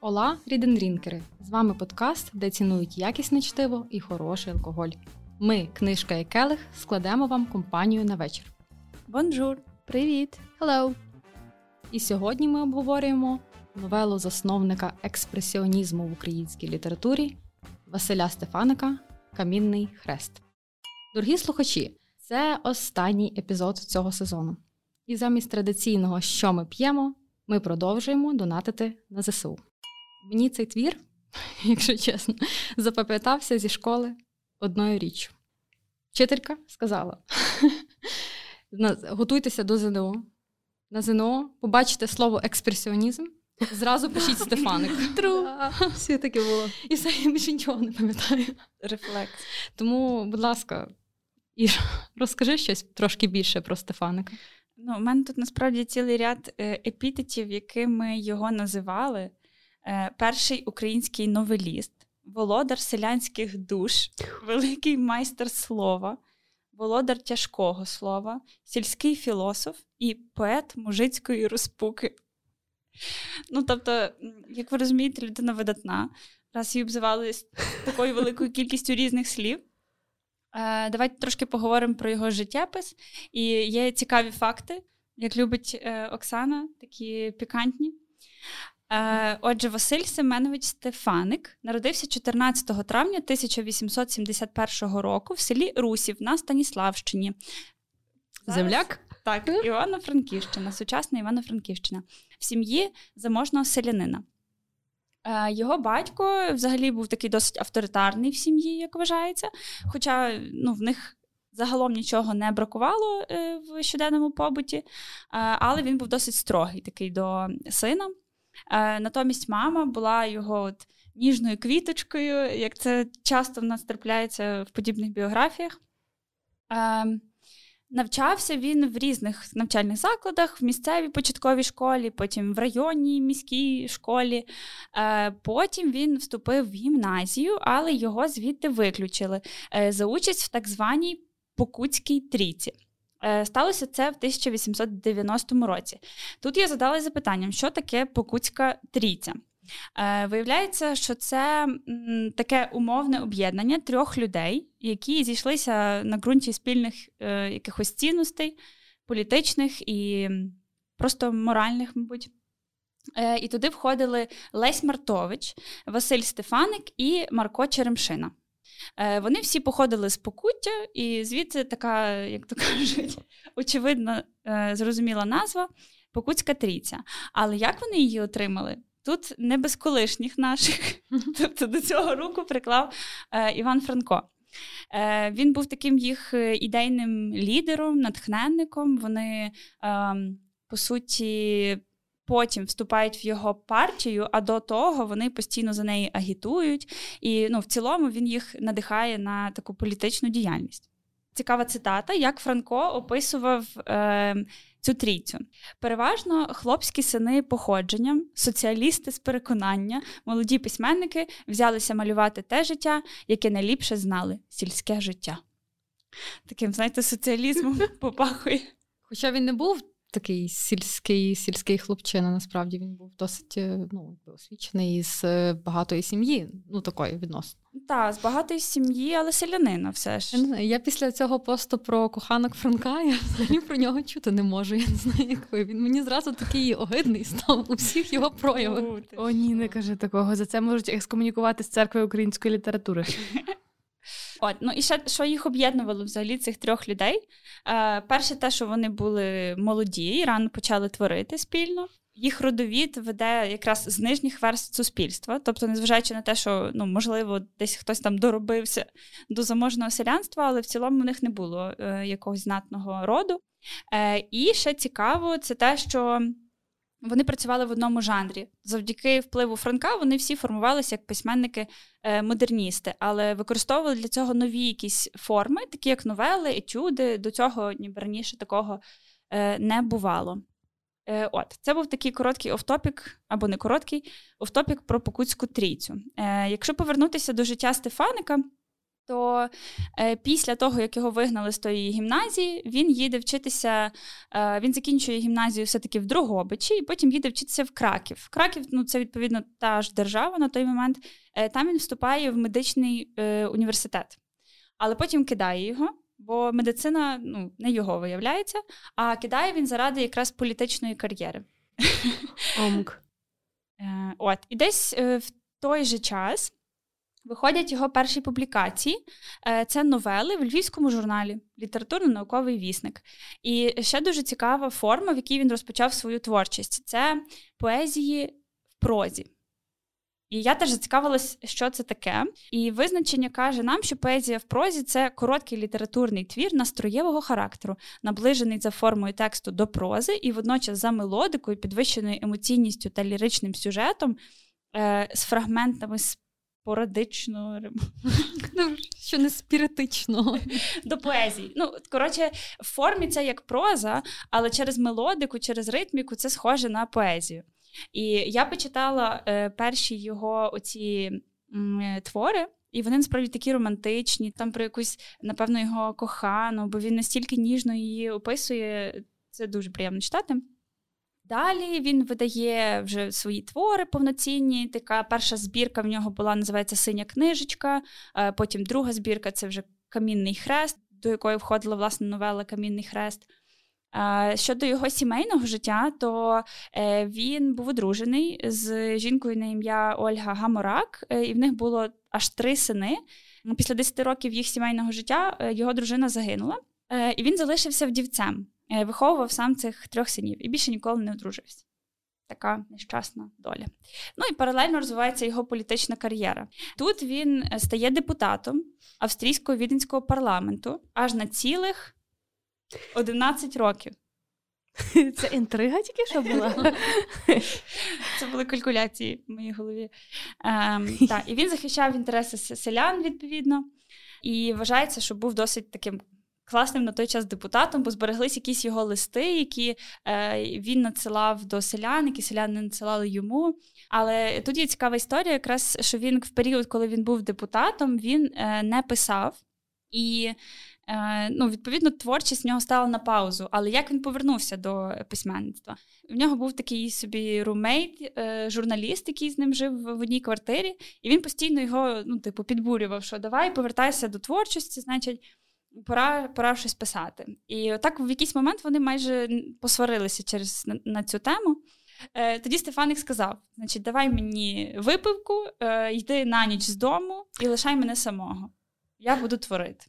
Ола, ріденрінкери! З вами подкаст, де цінують якісне чтиво і хороший алкоголь. Ми, книжка і келих, складемо вам компанію на вечір. Бонжур! Привіт! Hello! І сьогодні ми обговорюємо новелу засновника експресіонізму в українській літературі Василя Стефаника Камінний хрест. Дорогі слухачі, це останній епізод цього сезону. І замість традиційного, що ми п'ємо, ми продовжуємо донатити на ЗСУ. Мені цей твір, якщо чесно, запам'ятався зі школи одною річчю. Вчителька сказала: готуйтеся до ЗНО. На ЗНО побачите слово експресіонізм, зразу пишіть Стефаник. Тру. Все таке було. І все, я більше нічого не пам'ятаю. Рефлекс. Тому, будь ласка, Ір, розкажи щось трошки більше про Стефаника. Ну, У мене тут насправді цілий ряд е, епітетів, якими його називали. Е, перший український новеліст, володар селянських душ, великий майстер слова, володар тяжкого слова, сільський філософ і поет мужицької розпуки. Ну, тобто, як ви розумієте, людина видатна, раз її обзивали такою великою кількістю різних слів. Е, давайте трошки поговоримо про його життєпис. І є цікаві факти, як любить е, Оксана, такі пікантні. Е, отже, Василь Семенович Стефаник народився 14 травня 1871 року в селі Русів на Станіславщині. Зараз... Земляк? Так, Івано-Франківщина, сучасна Івано-Франківщина, в сім'ї заможного селянина. Е, його батько взагалі був такий досить авторитарний в сім'ї, як вважається. Хоча ну, в них загалом нічого не бракувало е, в щоденному побуті, але він був досить строгий такий до сина. Е, натомість мама була його от ніжною квіточкою, як це часто в нас трапляється в подібних біографіях. Е, навчався він в різних навчальних закладах, в місцевій початковій школі, потім в районній міській школі. Е, потім він вступив в гімназію, але його звідти виключили за участь в так званій Покутській трійці. Е, сталося це в 1890 році. Тут я задала запитанням, що таке Покутська трійця. Е, виявляється, що це таке умовне об'єднання трьох людей, які зійшлися на ґрунті спільних е, якихось цінностей, політичних і просто моральних, мабуть. І туди входили Лесь Мартович, Василь Стефаник і Марко Черемшина. Е, вони всі походили з покуття, і звідси така, як то кажуть, очевидно е, зрозуміла назва Покутська трійця. Але як вони її отримали? Тут не без колишніх наших, тобто до цього руку приклав е, Іван Франко. Він був таким їх ідейним лідером, натхненником. Вони, ем, по суті, потім вступають в його партію, а до того вони постійно за неї агітують. І ну, в цілому він їх надихає на таку політичну діяльність. Цікава цитата, як Франко описував е, цю трійцю. Переважно хлопські сини походженням, соціалісти з переконання, молоді письменники взялися малювати те життя, яке найліпше знали сільське життя. Таким, знаєте, соціалізмом попахує. Хоча він не був такий сільський сільський хлопчина. Насправді він був досить е, ну, освічений з е, багатої сім'ї, ну такої відносно. Так, з багатої сім'ї, але селянина все ж. Я не знаю, я після цього посту про коханок Франка я взагалі про нього чути не можу. Я не знаю, який він мені зразу такий огидний став у всіх його проявах. О, ні, не кажи такого. За це можуть екскомунікувати з церкви української літератури. От, ну і ще що їх об'єднувало взагалі цих трьох людей. Е, Перше, те, що вони були молоді і рано почали творити спільно. Їх родовід веде якраз з нижніх верст суспільства, тобто, незважаючи на те, що ну можливо десь хтось там доробився до заможного селянства, але в цілому в них не було е, якогось знатного роду. Е, І ще цікаво, це те, що вони працювали в одному жанрі. Завдяки впливу Франка вони всі формувалися як письменники-модерністи, але використовували для цього нові якісь форми, такі як новели, етюди. До цього ніби раніше такого е, не бувало. Е, от, це був такий короткий офтопік, або не короткий офтопік про Покутську трійцю. Е, якщо повернутися до життя Стефаника, то е, після того, як його вигнали з тої гімназії, він їде вчитися, е, він закінчує гімназію все-таки в Дрогобичі, і потім їде вчитися в Краків. Краків ну, це відповідно та ж держава на той момент. Е, там він вступає в медичний е, університет, але потім кидає його. Бо медицина ну, не його виявляється, а кидає він заради якраз політичної кар'єри. Омк. Е, от, І десь е, в той же час Виходять його перші публікації. Е, це новели в львівському журналі Літературно-науковий вісник. І ще дуже цікава форма, в якій він розпочав свою творчість це поезії в прозі. І я теж зацікавилась, що це таке. І визначення каже нам, що поезія в прозі це короткий літературний твір настроєвого характеру, наближений за формою тексту до прози, і водночас за мелодикою, підвищеною емоційністю та ліричним сюжетом е, з фрагментами спорадично, ну, що не спіритично. До поезії. Ну, коротше, в формі це як проза, але через мелодику, через ритміку це схоже на поезію. І я почитала е, перші його оці м, твори. І вони насправді такі романтичні, там про якусь, напевно, його кохану, бо він настільки ніжно її описує. Це дуже приємно читати. Далі він видає вже свої твори повноцінні. Така перша збірка в нього була, називається Синя книжечка. Е, потім друга збірка це вже Камінний хрест, до якої входила власне новела Камінний хрест. Е, щодо його сімейного життя, то е, він був одружений з жінкою на ім'я Ольга Гаморак, і в них було аж три сини. Після 10 років їх сімейного життя його дружина загинула, і він залишився вдівцем. Е, виховував сам цих трьох синів і більше ніколи не одружився. Така нещасна доля. Ну і паралельно розвивається його політична кар'єра. Тут він е, стає депутатом австрійського віденського парламенту аж на цілих 11 років. Це інтрига тільки що була? Це були калькуляції в моїй голові. Ем, та, І він захищав інтереси селян, відповідно, і вважається, що був досить таким класним на той час депутатом, бо збереглись якісь його листи, які е, він надсилав до селян, які селяни надсилали йому. Але тут є цікава історія, якраз що він в період, коли він був депутатом, він е, не писав і. Е, ну, Відповідно, творчість в нього стала на паузу. Але як він повернувся до письменництва? В нього був такий собі румейт, е, журналіст, який з ним жив в одній квартирі, і він постійно його ну, типу, підбурював, що давай повертайся до творчості, значить, пора пора щось писати. І так в якийсь момент вони майже посварилися через на, на цю тему. Е, Тоді Стефаник сказав: значить, давай мені випивку, е, йди на ніч з дому і лишай мене самого. Я буду творити.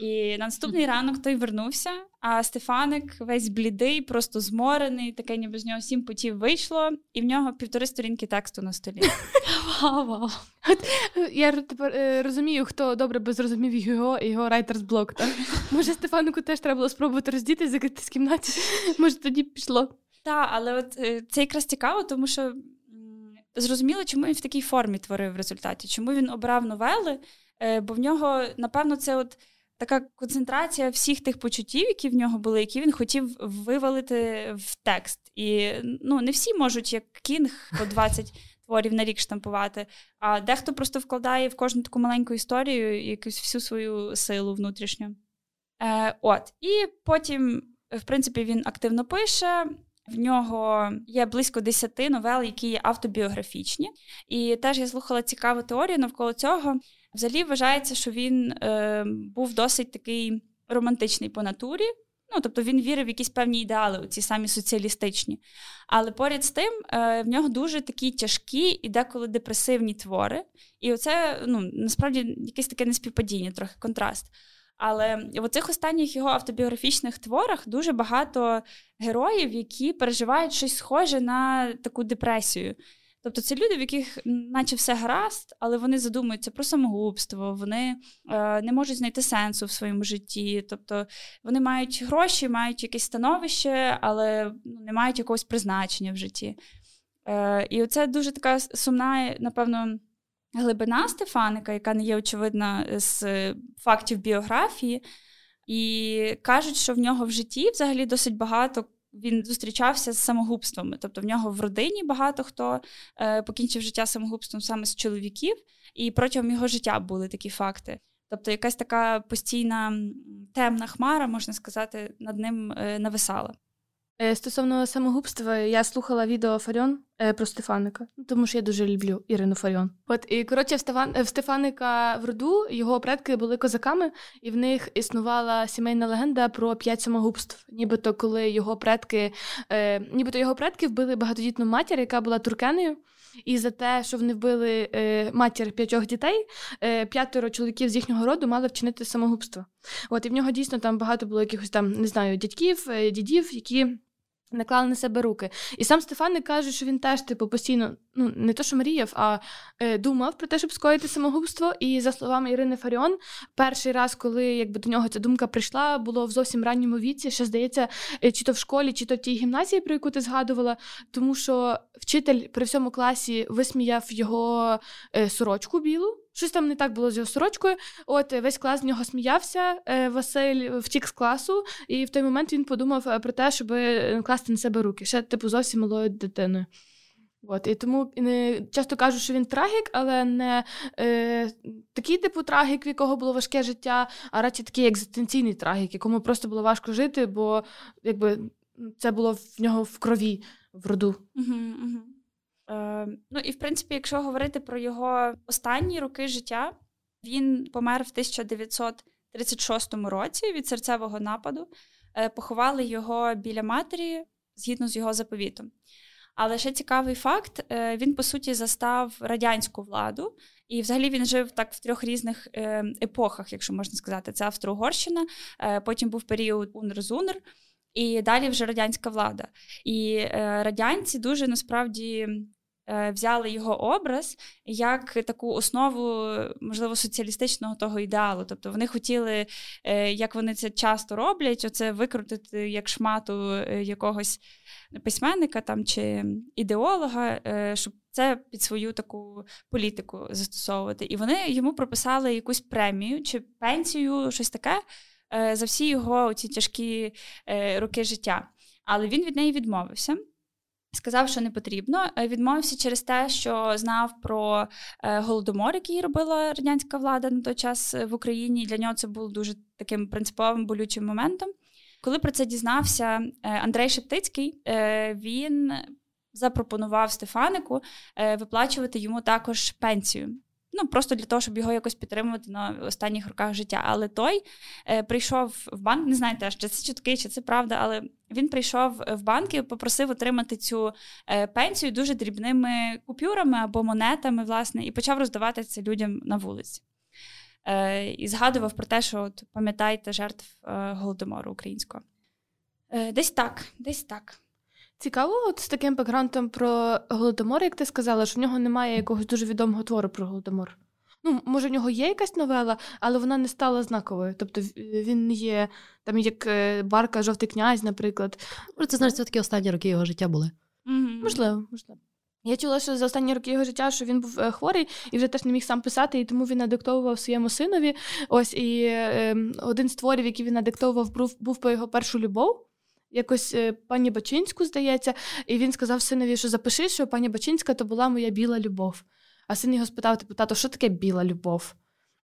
І на наступний ранок той вернувся, а Стефаник весь блідий, просто зморений, таке ніби з нього сім потів вийшло, і в нього півтори сторінки тексту на столі. Вау! Я тепер е, розумію, хто добре би зрозумів його і його райтерс блок. Може, Стефанику теж треба було спробувати роздіти, закритись в кімнаті. Може, тоді пішло. Так, але от е, це якраз цікаво, тому що зрозуміло, чому він в такій формі творив в результаті, чому він обрав новели, е, бо в нього, напевно, це от така концентрація всіх тих почуттів, які в нього були, які він хотів вивалити в текст. І ну, не всі можуть, як кінг, по 20 творів на рік штампувати, а дехто просто вкладає в кожну таку маленьку історію якусь всю свою силу внутрішню. Е, От, і потім, в принципі, він активно пише. В нього є близько десяти новел, які є автобіографічні. І теж я слухала цікаву теорію навколо цього. Взагалі вважається, що він е, був досить такий романтичний по натурі. Ну, тобто він вірив в якісь певні ідеали, ці самі соціалістичні. Але поряд з тим, е, в нього дуже такі тяжкі і деколи депресивні твори. І оце ну, насправді якесь таке неспівпадіння, трохи контраст. Але в цих останніх його автобіографічних творах дуже багато героїв, які переживають щось схоже на таку депресію. Тобто це люди, в яких наче все гаразд, але вони задумуються про самогубство, вони е, не можуть знайти сенсу в своєму житті. Тобто вони мають гроші, мають якесь становище, але ну, не мають якогось призначення в житті. Е, І оце дуже така сумна, напевно, глибина Стефаника, яка не є очевидна з фактів біографії. І кажуть, що в нього в житті взагалі досить багато він зустрічався з самогубствами. Тобто в нього в родині багато хто е, покінчив життя самогубством саме з чоловіків, і протягом його життя були такі факти. Тобто якась така постійна темна хмара, можна сказати, над ним е, нависала. Е, стосовно самогубства, я слухала відео Фаріон е, про Стефаника, тому що я дуже люблю Ірину Фаріон. От і коротше, в, Стефан... в Стефаника в роду його предки були козаками, і в них існувала сімейна легенда про п'ять самогубств. Нібито коли його предки, е... нібито його предки вбили багатодітну матір, яка була туркеною. І за те, що вони вбили е, матір п'ятьох дітей, е, п'ятеро чоловіків з їхнього роду мали вчинити самогубство. От і в нього дійсно там багато було якихось там, не знаю, дядьків, е, дідів, які наклали на себе руки. І сам Стефаник каже, що він теж, типу, постійно, ну не то, що мріяв, а е, думав про те, щоб скоїти самогубство. І за словами Ірини Фаріон, перший раз, коли якби до нього ця думка прийшла, було в зовсім ранньому віці, ще здається, е, чи то в школі, чи то в тій гімназії, про яку ти згадувала, тому що вчитель при всьому класі висміяв його е, сорочку білу. Щось там не так було з його сорочкою. От е, весь клас з нього сміявся. Е, Василь втік з класу, і в той момент він подумав е, про те, щоб класти на себе руки. Ще типу зовсім малою дитиною. От, І тому не часто кажуть, що він трагік, але не е, такий типу трагік, в якого було важке життя, а радше такий екзистенційний трагік, якому просто було важко жити, бо якби це було в нього в крові, в роду. Угу, угу. Е, Ну і в принципі, якщо говорити про його останні роки життя, він помер в 1936 році від серцевого нападу. Е, Поховали його біля матері згідно з його заповітом. Але ще цікавий факт: е, він по суті застав радянську владу, і взагалі він жив так в трьох різних е, епохах, якщо можна сказати. Це Австро-Угорщина, е, потім був період Унр-Зунр, і далі вже радянська влада. І радянці дуже насправді взяли його образ як таку основу, можливо, соціалістичного того ідеалу. Тобто вони хотіли, е, як вони це часто роблять, оце викрутити як шмату е, якогось письменника там чи ідеолога, щоб це під свою таку політику застосовувати. І вони йому прописали якусь премію чи пенсію, щось таке за всі його ці тяжкі роки життя. Але він від неї відмовився. Сказав, що не потрібно. Е, відмовився через те, що знав про е, голодомор, який робила радянська влада на той час е, в Україні. Для нього це було дуже таким принциповим болючим моментом. Коли про це дізнався Андрей Шептицький, він запропонував Стефанику виплачувати йому також пенсію ну просто для того, щоб його якось підтримувати на останніх роках життя. Але той е, прийшов в банк, не знаю теж, чи це чутки, чи це правда, але він прийшов в банк і попросив отримати цю е, пенсію дуже дрібними купюрами або монетами, власне, і почав роздавати це людям на вулиці. Е, І згадував про те, що от, пам'ятайте жертв е, голодомору українського. Е, Десь так, десь так. Цікаво, от з таким бекграундом про голодомор, як ти сказала, що в нього немає якогось дуже відомого твору про голодомор. Ну, може, в нього є якась новела, але вона не стала знаковою. Тобто він не є там як е, Барка, Жовтий князь, наприклад. Може, це значить, такі останні роки його життя були. Mm-hmm. Можливо, можливо. Я чула, що за останні роки його життя, що він був е, хворий і вже теж не міг сам писати, і тому він надиктовував своєму синові. Ось і е, один з творів, який він надиктовував, був, був про його першу любов якось е, пані Бачинську, здається, і він сказав синові, що запиши, що пані Бачинська то була моя біла любов. А син його спитав, типу, тато, що таке біла любов?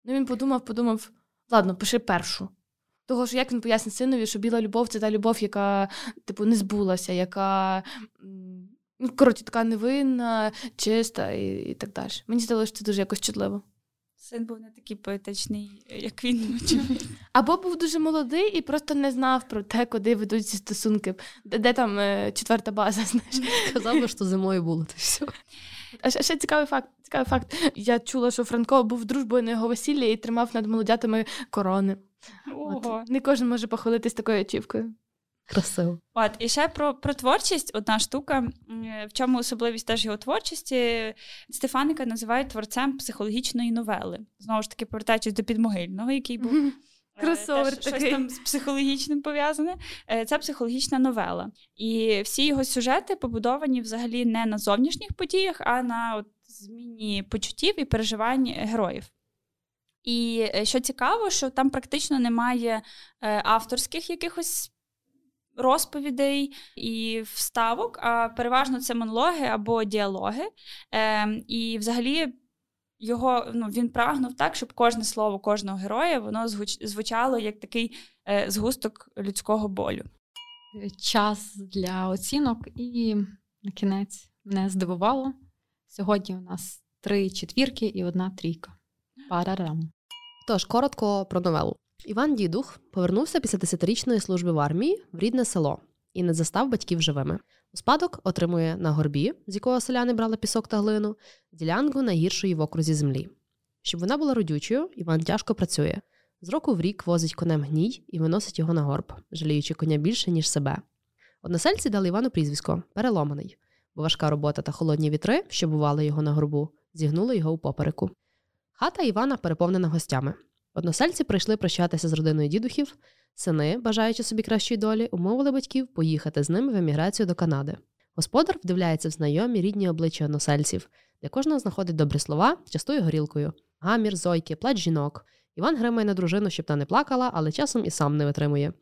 Ну він подумав, подумав: ладно, пиши першу. Того ж, як він пояснить синові, що біла любов це та любов, яка, типу, не збулася, яка ну, коротше, така невинна, чиста і і так далі. Мені здалося, що це дуже якось чутливо. Син був не такий поетичний, як він. Або був дуже молодий і просто не знав про те, куди ведуть ці стосунки. Де, де там е, четверта база, знаєш. Казав би, що зимою було то все. А ще, ще цікавий факт. Цікавий факт. Я чула, що Франко був дружбою на його весіллі і тримав над молодятами корони. Ого. От. Не кожен може похвалитись такою очівкою. Красиво. От, і ще про про творчість одна штука, в чому особливість теж його творчості. Стефаника називають творцем психологічної новели. Знову ж таки, повертаючись до підмогильного, який був. Е, Кросовер Теж такий. щось там з психологічним пов'язане. Е, це психологічна новела. І всі його сюжети побудовані взагалі не на зовнішніх подіях, а на от зміні почуттів і переживань героїв. І е, що цікаво, що там практично немає авторських якихось розповідей і вставок, а переважно це монологи або діалоги. Е, І взагалі його ну, він прагнув так, щоб кожне слово кожного героя воно звучало як такий е, згусток людського болю. Час для оцінок, і на кінець мене здивувало. Сьогодні у нас три четвірки і одна трійка. Парарам. Тож, коротко про новелу. Іван Дідух повернувся після десятирічної служби в армії в рідне село і не застав батьків живими. У спадок отримує на горбі, з якого селяни брали пісок та глину, ділянку найгіршої в окрузі землі. Щоб вона була родючою, Іван тяжко працює. З року в рік возить конем гній і виносить його на горб, жаліючи коня більше, ніж себе. Односельці дали Івану прізвисько переломаний, бо важка робота та холодні вітри, що бували його на горбу, зігнули його у попереку. Хата Івана переповнена гостями. Односельці прийшли прощатися з родиною дідухів. Сини, бажаючи собі кращої долі, умовили батьків поїхати з ними в еміграцію до Канади. Господар вдивляється в знайомі рідні обличчя односельців, для кожного знаходить добрі слова, частує горілкою. Гамір, зойки, плач жінок. Іван гримає на дружину, щоб та не плакала, але часом і сам не витримує.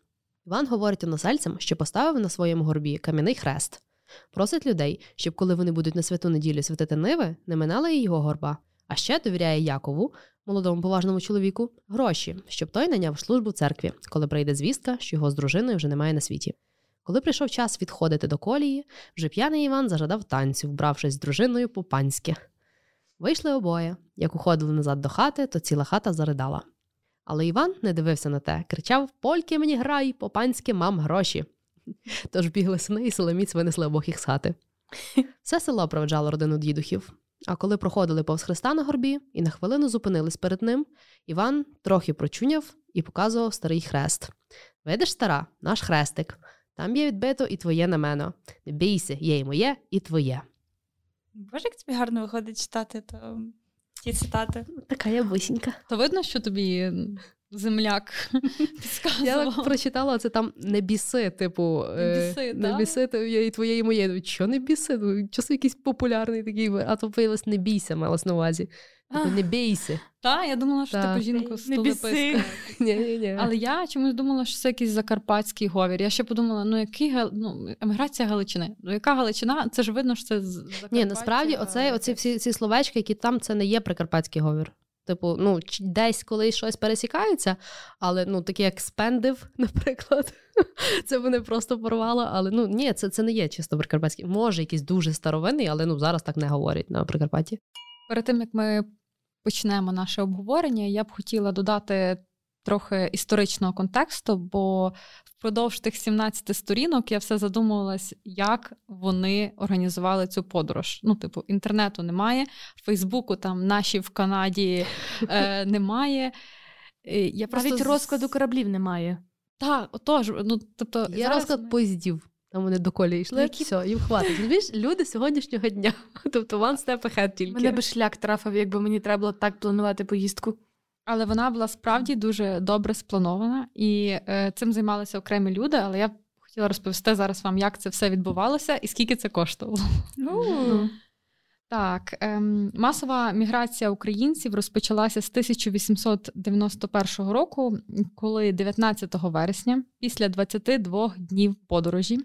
Іван говорить односельцям, що поставив на своєму горбі кам'яний хрест. Просить людей, щоб коли вони будуть на святу неділю святити ниви, не минали і його горба. А ще довіряє Якову, молодому поважному чоловіку, гроші, щоб той наняв службу церкві, коли прийде звістка, що його з дружиною вже немає на світі. Коли прийшов час відходити до колії, вже п'яний Іван зажадав танцю, вбравшись з дружиною по-панськи. Вийшли обоє. Як уходили назад до хати, то ціла хата заридала. Але Іван не дивився на те, кричав: Польки мені грай, по-панськи мам гроші. Тож бігли сини і Соломіць винесли обох їх з хати. Все село проведжало родину дідухів. А коли проходили повз Христа на горбі і на хвилину зупинились перед ним, Іван трохи прочуняв і показував старий хрест. Видиш, стара, наш хрестик. Там є відбито і твоє намено. Не бійся, є і моє, і твоє. Боже, як тобі гарно виходить читати то, ті цитати. Така я бусінька. То видно, що тобі земляк підказував. Я прочитала, це там не біси, типу, е, біси, не біси, і твоє, і моє. Що не біси? Ну, Часу якийсь популярний такий, а то виявилось не бійся, малось на увазі. Типу, не бійся. Та, я думала, що типу жінку з Не. Ні. Але я чомусь думала, що це якийсь закарпатський говір. Я ще подумала, ну який ну, еміграція Галичини. Ну яка Галичина? Це ж видно, що це з Ні, насправді, оці всі ці словечки, які там, це не є прикарпатський говір. Типу, ну, десь колись щось пересікається, але ну, таке як спендив, наприклад, це мене просто порвало. Але ну ні, це, це не є чисто прикарпатський. Може, якийсь дуже старовинний, але ну зараз так не говорять на Прикарпатті. Перед тим як ми почнемо наше обговорення, я б хотіла додати трохи історичного контексту, бо впродовж тих 17 сторінок я все задумувалась, як вони організували цю подорож. Ну, типу, інтернету немає, Фейсбуку там наші в Канаді е, немає. Я просто Навіть розкладу кораблів немає. Так, отож, ну тобто Є зараз розклад ми- поїздів. Там вони до колі йшли, Які- все, їм хватить. Розумієш, люди сьогоднішнього дня. Тобто one step ahead тільки. Мене би шлях трафив, якби мені треба було так планувати поїздку. Але вона була справді дуже добре спланована, і е, цим займалися окремі люди. Але я хотіла розповісти зараз вам, як це все відбувалося і скільки це коштувало. Ну, Так, ем, масова міграція українців розпочалася з 1891 року, коли 19 вересня, після 22 днів подорожі,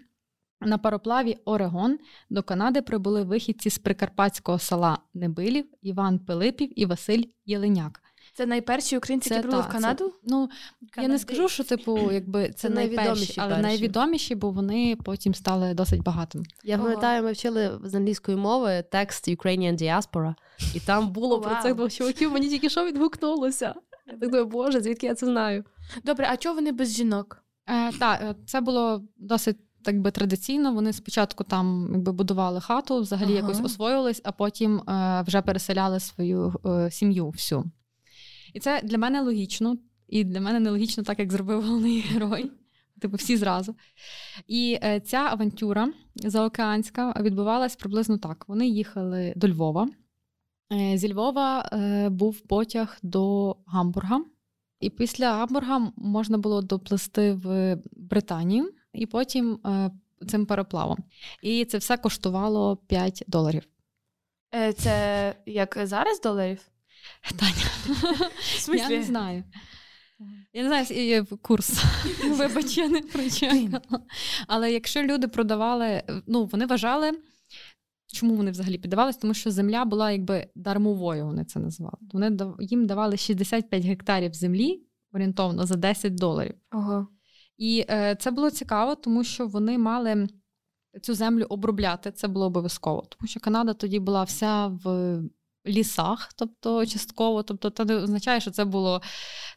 на пароплаві Орегон до Канади прибули вихідці з прикарпатського села Небилів, Іван Пилипів і Василь Єленяк. Це найперші українці, які прибули в Канаду? Це, ну, я не скажу, що типу, якби це, Це найперші, найвідоміші але перші. найвідоміші, бо вони потім стали досить багатими. Я пам'ятаю, ми вчили з англійської мови текст Ukrainian Diaspora, і там було про цих двох чуваків, мені тільки що відгукнулося. Я так думаю, боже, звідки я це знаю? Добре, а чого вони без жінок? Е, так, е, це було досить так би традиційно. Вони спочатку там якби будували хату, взагалі Ага. якось освоїлись, а потім е, вже переселяли свою е, сім'ю всю. І це для мене логічно, і для мене нелогічно, так як зробив головний герой. Типу, всі зразу. І е, ця авантюра заокеанська відбувалась приблизно так. Вони їхали до Львова. Е, зі Львова е, був потяг до Гамбурга. І після Гамбурга можна було доплисти в Британію і потім е, цим пароплавом. І це все коштувало 5 доларів. Е, Це як зараз доларів? Таня, В смислі? я не знаю. Я не знаю, я- курс. Вибач, я не прочитала. Але якщо люди продавали, ну вони вважали Чому вони взагалі піддавались? Тому що земля була якби дармовою, вони це називали. Вони їм давали 65 гектарів землі орієнтовно за 10 доларів. Ого. І е, це було цікаво, тому що вони мали цю землю обробляти. Це було обов'язково. Тому що Канада тоді була вся в лісах, тобто частково. Тобто, це не означає, що це було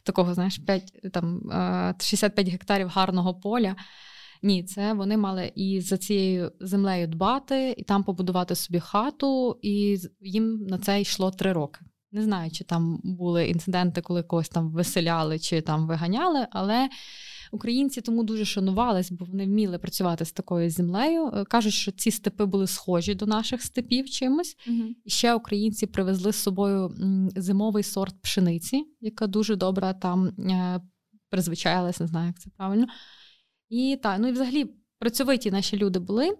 такого, знаєш, 5, там, е, 65 гектарів гарного поля. Ні, це вони мали і за цією землею дбати, і там побудувати собі хату, і їм на це йшло три роки. Не знаю, чи там були інциденти, коли когось там виселяли чи там виганяли, але українці тому дуже шанувались, бо вони вміли працювати з такою землею. Е, Кажуть, що ці степи були схожі до наших степів чимось. І ще українці привезли з собою зимовий сорт пшениці, яка дуже добре там е, призвичаїлась, не знаю, як це правильно. І так, ну і взагалі працьовиті наші люди були.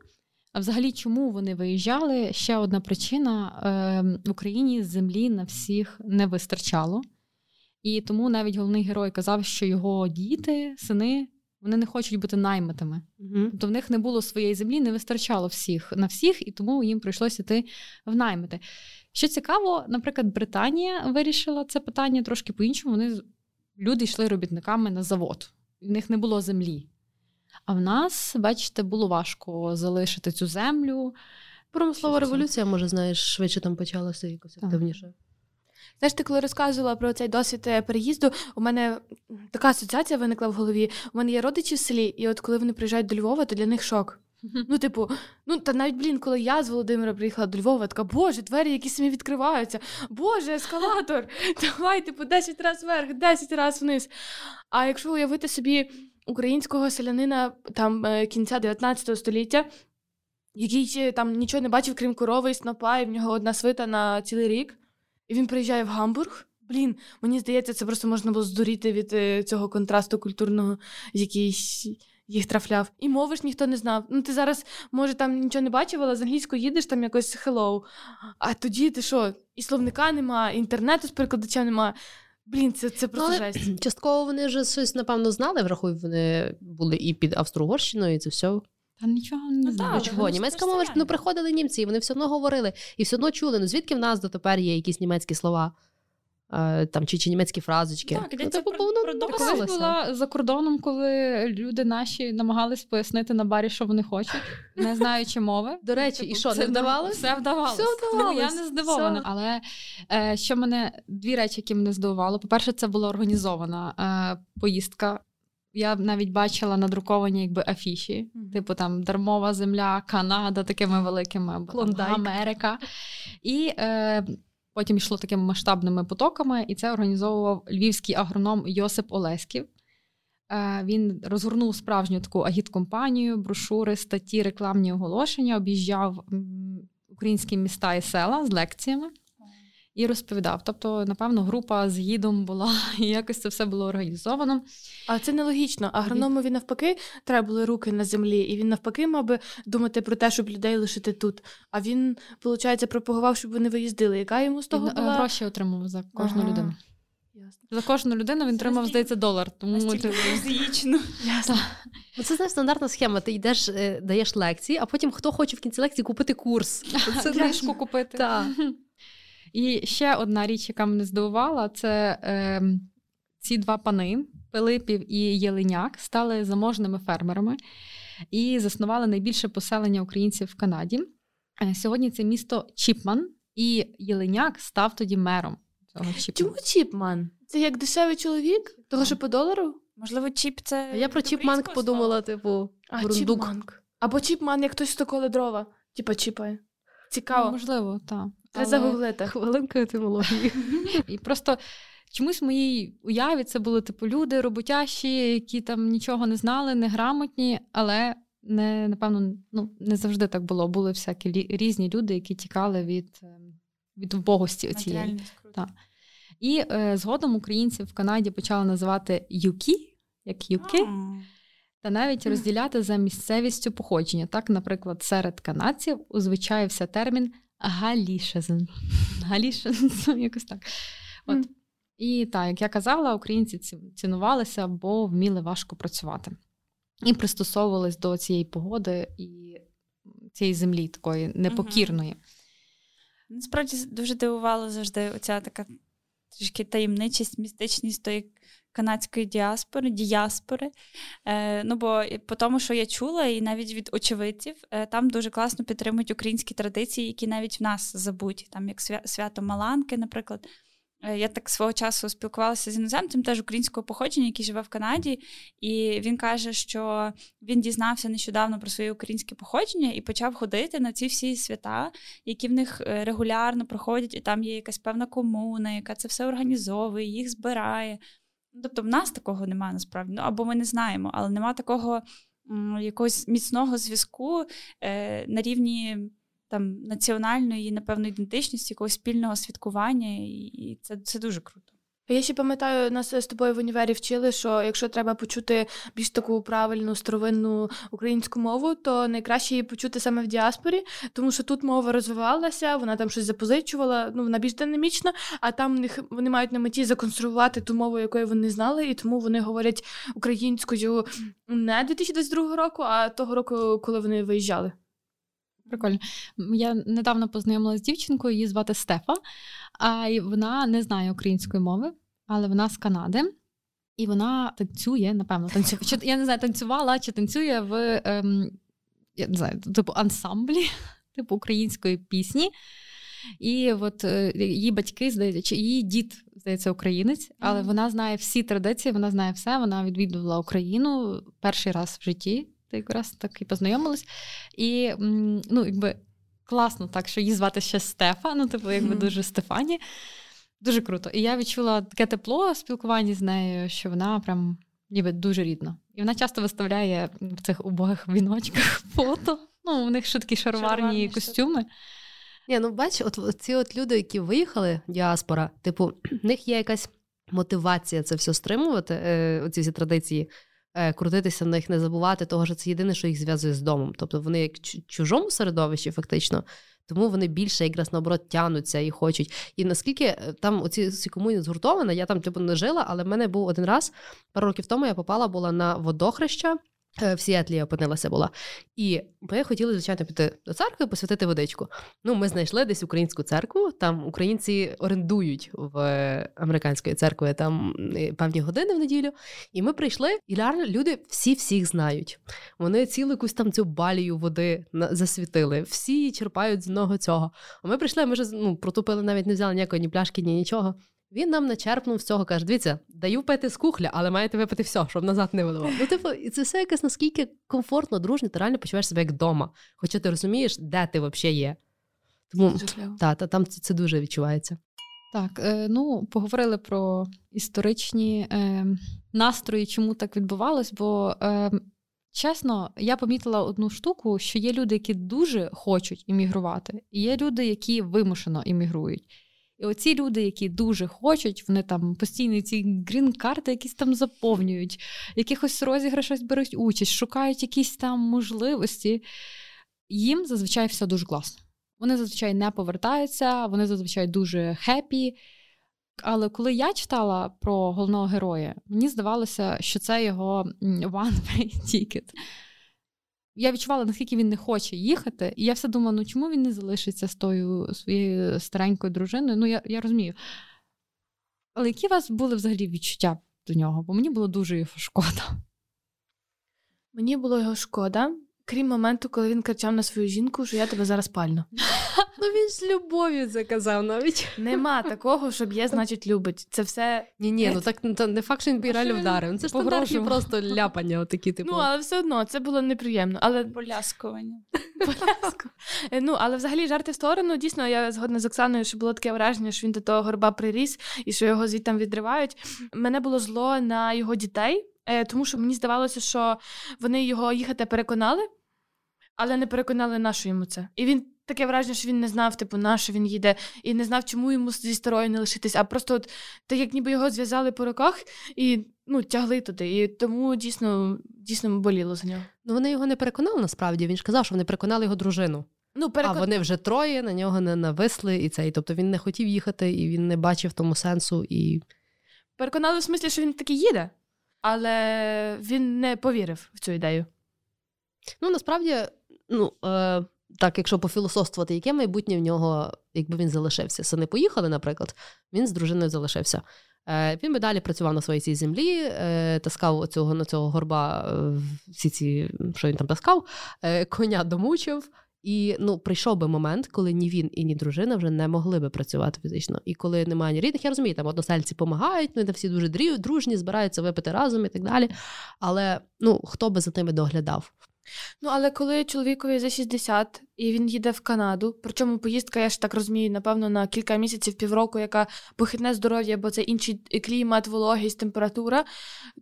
А взагалі, чому вони виїжджали? Ще одна причина: е, в Україні землі на всіх не вистачало. І тому навіть головний герой казав, що його діти, сини, вони не хочуть бути наймитами. Угу. Тобто в них не було своєї землі, не вистачало всіх на всіх, і тому їм прийшлося йти в наймити. Що цікаво, наприклад, Британія вирішила це питання трошки по-іншому. Вони люди йшли робітниками на завод, і в них не було землі. А в нас, бачите, було важко залишити цю землю. Промислова революція, може, знаєш, швидше там почалася якось активніше. Знаєш, ти коли розказувала про цей досвід е, переїзду, у мене така асоціація виникла в голові. У мене є родичі в селі, і от коли вони приїжджають до Львова, то для них шок. Ну, типу, ну та навіть блін, коли я з Володимира приїхала до Львова, така боже, двері які самі відкриваються. Боже, ескалатор! Давай, типу, 10 разів вверх, 10 разів вниз. А якщо уявити собі українського селянина там е, кінця 19 століття, який е, там нічого не бачив, крім корови і снопа, і в нього одна свита на цілий рік, і він приїжджає в Гамбург. Блін, мені здається, це просто можна було здуріти від е, цього контрасту культурного, який їх трафляв. І мови ж ніхто не знав. Ну, ти зараз, може, там нічого не бачив, але з англійською їдеш там якось hello. А тоді ти що? І словника нема, і інтернету з перекладачем нема. Блін, це, це просто Ну, але жесть. Частково вони вже щось, напевно, знали, врахуй, вони були і під Австро-Угорщиною, і це все. Та нічого не Ну, знаю. так, Чого? Німецька мова ж ну, приходили німці, і вони все одно говорили, і все одно чули. Ну звідки в нас дотепер є якісь німецькі слова, е, там, чи, чи німецькі фразочки. Так, ну, йдеться типу, колись була за кордоном, коли люди наші намагались пояснити на барі, що вони хочуть, не знаючи мови. До речі, і що, не Це вдавалось? Все вдавалося. Все Ну, я не здивована. Все. Але е, що мене дві речі, які мене здивувало. По-перше, це була організована е, поїздка. Я навіть бачила надруковані якби афіші, Мгм. типу там дармова земля, Канада такими великими, або Клондайк. Америка. І е, потім йшло такими масштабними потоками, і це організовував львівський агроном Йосип Олеськів. Е, Він розгорнув справжню таку агіткомпанію, брошури, статті, рекламні оголошення, об'їжджав українські міста і села з лекціями і розповідав. Тобто, напевно, група з гідом була, і якось це все було організовано. А це нелогічно. Агрономові навпаки треба були руки на землі, і він навпаки мав би думати про те, щоб людей лишити тут. А він, виходить, пропагував, щоб вони виїздили. Яка йому з того Він е, була? гроші отримав за кожну Ага. людину. Ясно. За кожну людину він настільки- здається, долар. Тому Настільки ти- Ясно. Ну, це знаєш стандартна схема. Ти йдеш, е, даєш лекції, а потім хто хоче в кінці лекції купити курс. це книжку купити. Так. І ще одна річ, яка мене здивувала, це е, ці два пани Пилипів і Єленяк стали заможними фермерами і заснували найбільше поселення українців в Канаді. Е, Сьогодні це місто Чіпман, і Єленяк став тоді мером цього Чіпмана. Чому Чіпман? Це як дешевий чоловік? Того, що по долару? Можливо, чіп це. Я про чіпманк подумала, типу, А, чіпманк. Або чіпман, як хтось стоколи дрова. Типа чіпає. Ну, Цікаво. Можливо, так. Треба загуглити. Хвилинка етимології. І просто чомусь в моїй уяві це були типу люди роботящі, які там нічого не знали, неграмотні, але не напевно ну не завжди так було. Були всякі різні люди, які тікали від, ем, від вбогості оцієї. Так. І е, згодом українців в Канаді почали називати юкі, як юки. Та навіть розділяти за місцевістю походження. Так, наприклад, серед канадців узвичаївся термін галішезм. Галішезм, якось так. От. І так, як я казала, українці цінувалися, бо вміли важко працювати. І пристосовувались до цієї погоди і цієї землі, такої непокірної. Насправді дуже дивувала завжди оця така трішки таємничість, містичність тої канадської діаспори, діаспори. Е, Ну, бо по тому, що я чула, і навіть від очевидців, е, там дуже класно підтримують українські традиції, які навіть в нас забуті, там як свято Маланки, наприклад. Е, я так свого часу спілкувалася з іноземцем, теж українського походження, який живе в Канаді, і він каже, що він дізнався нещодавно про своє українське походження і почав ходити на ці всі свята, які в них е, регулярно проходять, і там є якась певна комуна, яка це все організовує, їх збирає. Тобто, в нас такого немає насправді, ну або ми не знаємо, але нема такого м, якогось міцного зв'язку е, на рівні там національної, напевно, ідентичності, якогось спільного святкування, і це, це дуже круто. Я ще пам'ятаю, нас з тобою в універі вчили, що якщо треба почути більш таку правильну старовинну українську мову, то найкраще її почути саме в діаспорі, тому що тут мова розвивалася, вона там щось запозичувала, ну вона більш динамічна, а там них вони мають на меті законсервувати ту мову, якої вони знали, і тому вони говорять українською не 2022 року, а того року, коли вони виїжджали. Прикольно. Я недавно познайомилася з дівчинкою, її звати Стефа, а вона не знає української мови, але вона з Канади. І вона танцює, напевно, танцює. Чи, я не знаю, танцювала чи танцює в ем, я не знаю, типу ансамблі, типу української пісні. І от е, її батьки, здається, чи її дід, здається, українець, але mm-hmm. вона знає всі традиції, вона знає все. Вона відвідувала Україну перший раз в житті якраз так і познайомились. І ну, якби класно так, що її звати ще Стефа, ну, типу, якби mm-hmm. дуже Стефані. Дуже круто. І я відчула таке тепло спілкування з нею, що вона прям ніби дуже рідна. І вона часто виставляє в цих убогих віночках фото. Ну, у них ще такі шароварні, шароварні костюми. Ні, ну бач, от ці от люди, які виїхали, діаспора, типу, в них є якась мотивація це все стримувати, е, оці всі традиції. Е, крутитися на них, не забувати, того що це єдине, що їх зв'язує з домом. Тобто вони як чужому середовищі, фактично. Тому вони більше якраз наоборот тянуться і хочуть. І наскільки е, там оці ці комуні згуртована, я там типу не жила, але в мене був один раз пару років тому я попала була на водохреща. Е, в Сіатлі я опинилася була. І ми хотіли, звичайно, піти до церкви, посвятити водичку. Ну, ми знайшли десь українську церкву. Там українці орендують в американської церкви там е, певні години в неділю. І ми прийшли, і реально люди всі всіх знають. Вони цілу якусь там цю балію води засвітили, всі черпають з одного цього. А ми прийшли, ми вже ну, протупили, навіть не взяли ніякої ні пляшки, ні нічого. Він нам начерпнув з цього, каже: дивіться, даю пити з кухля, але маєте випити все, щоб назад не виливав. Ну, типу, і це все якось наскільки комфортно, дружно, ти реально почуваєш себе як вдома. Хоча ти розумієш, де ти взагалі є. Тому та, та, там це, це дуже відчувається. Так, е, ну поговорили про історичні е, настрої, чому так відбувалось, бо. Е, Чесно, я помітила одну штуку, що є люди, які дуже хочуть іммігрувати, і є люди, які вимушено іммігрують. І оці люди, які дуже хочуть, вони там постійно ці грін-карти якісь там заповнюють, якихось розіграшах беруть участь, шукають якісь там можливості. Їм зазвичай все дуже класно. Вони зазвичай не повертаються, вони зазвичай дуже хеппі. Але коли я читала про головного героя, мені здавалося, що це його one-way ticket я відчувала, наскільки він не хоче їхати, і я все думала, ну чому він не залишиться з тою своєю старенькою дружиною? Ну, я я розумію. Але які у вас були взагалі відчуття до нього? Бо мені було дуже його шкода. Мені було його шкода, крім моменту, коли він кричав на свою жінку, що я тебе зараз пальну. Ну він з любов'ю це казав навіть. Нема такого, щоб є, значить, любить. Це все. Ні, ні, ну так ну, не факт, що він реально вдарив. Це ж стандартні просто ляпання, отакі, типу. Ну, але все одно це було неприємно. Але поляскування. Е, ну, але взагалі жарти в сторону. Дійсно, я згодна з Оксаною, що було таке враження, що він до того горба приріс і що його звідти відривають. Мене було зло на його дітей, е, тому що мені здавалося, що вони його їхати переконали, але не переконали, на що йому це. І він таке враження, що він не знав, типу, на що він їде, і не знав, чому йому зі старою не лишитись. А просто от так як ніби його зв'язали по руках і ну, тягли туди. І тому дійсно дійсно боліло за нього. Ну вони його не переконали насправді. Він ж казав, що вони переконали його дружину. Ну, перекон... А вони вже троє на нього не нависли, і цей. Тобто він не хотів їхати, і він не бачив тому сенсу. і... Переконали в смислі, що він таки їде, але він не повірив в цю ідею. Ну, насправді, ну, е, так, якщо пофілософствувати, яке майбутнє в нього, якби він залишився? Сини поїхали, наприклад, він з дружиною залишився. Е, Він би далі працював на своїй цій землі, е, таскав оцього, на цього горба е, всі ці, що він там таскав, е, коня домучив. І ну, прийшов би момент, коли ні він і ні дружина вже не могли би працювати фізично. І коли немає ні рідних, я розумію, там односельці допомагають, вони там всі дуже дружні, збираються випити разом і так далі. Але ну, хто би за тими доглядав? Ну, але коли чоловікові за 60 і він їде в Канаду, причому поїздка, я ж так розумію, напевно, на кілька місяців, півроку, яка похитне здоров'я, бо це інший клімат, вологість, температура,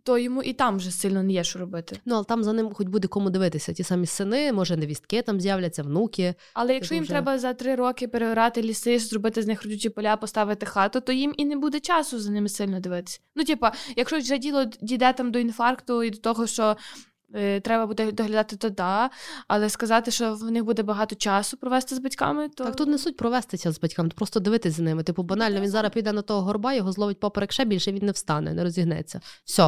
то йому і там вже сильно не є що робити. Ну, але там за ним хоч буде кому дивитися. Ті самі сини, може, невістки там з'являться, внуки. Але якщо їм вже- треба за три роки переорати ліси, зробити з них родючі поля, поставити хату, то їм і не буде часу за ними сильно дивитися. Ну, типа, якщо вже діло дійде там до інфаркту і до того, що треба буде доглядати, то да. Але сказати, що в них буде багато часу провести з батьками, то Так тут не суть провести час з батьками, просто дивитись за ними. Типу, банально, він зараз піде на того горба, його зловить поперек ще більше, він не встане, не розігнеться. Все.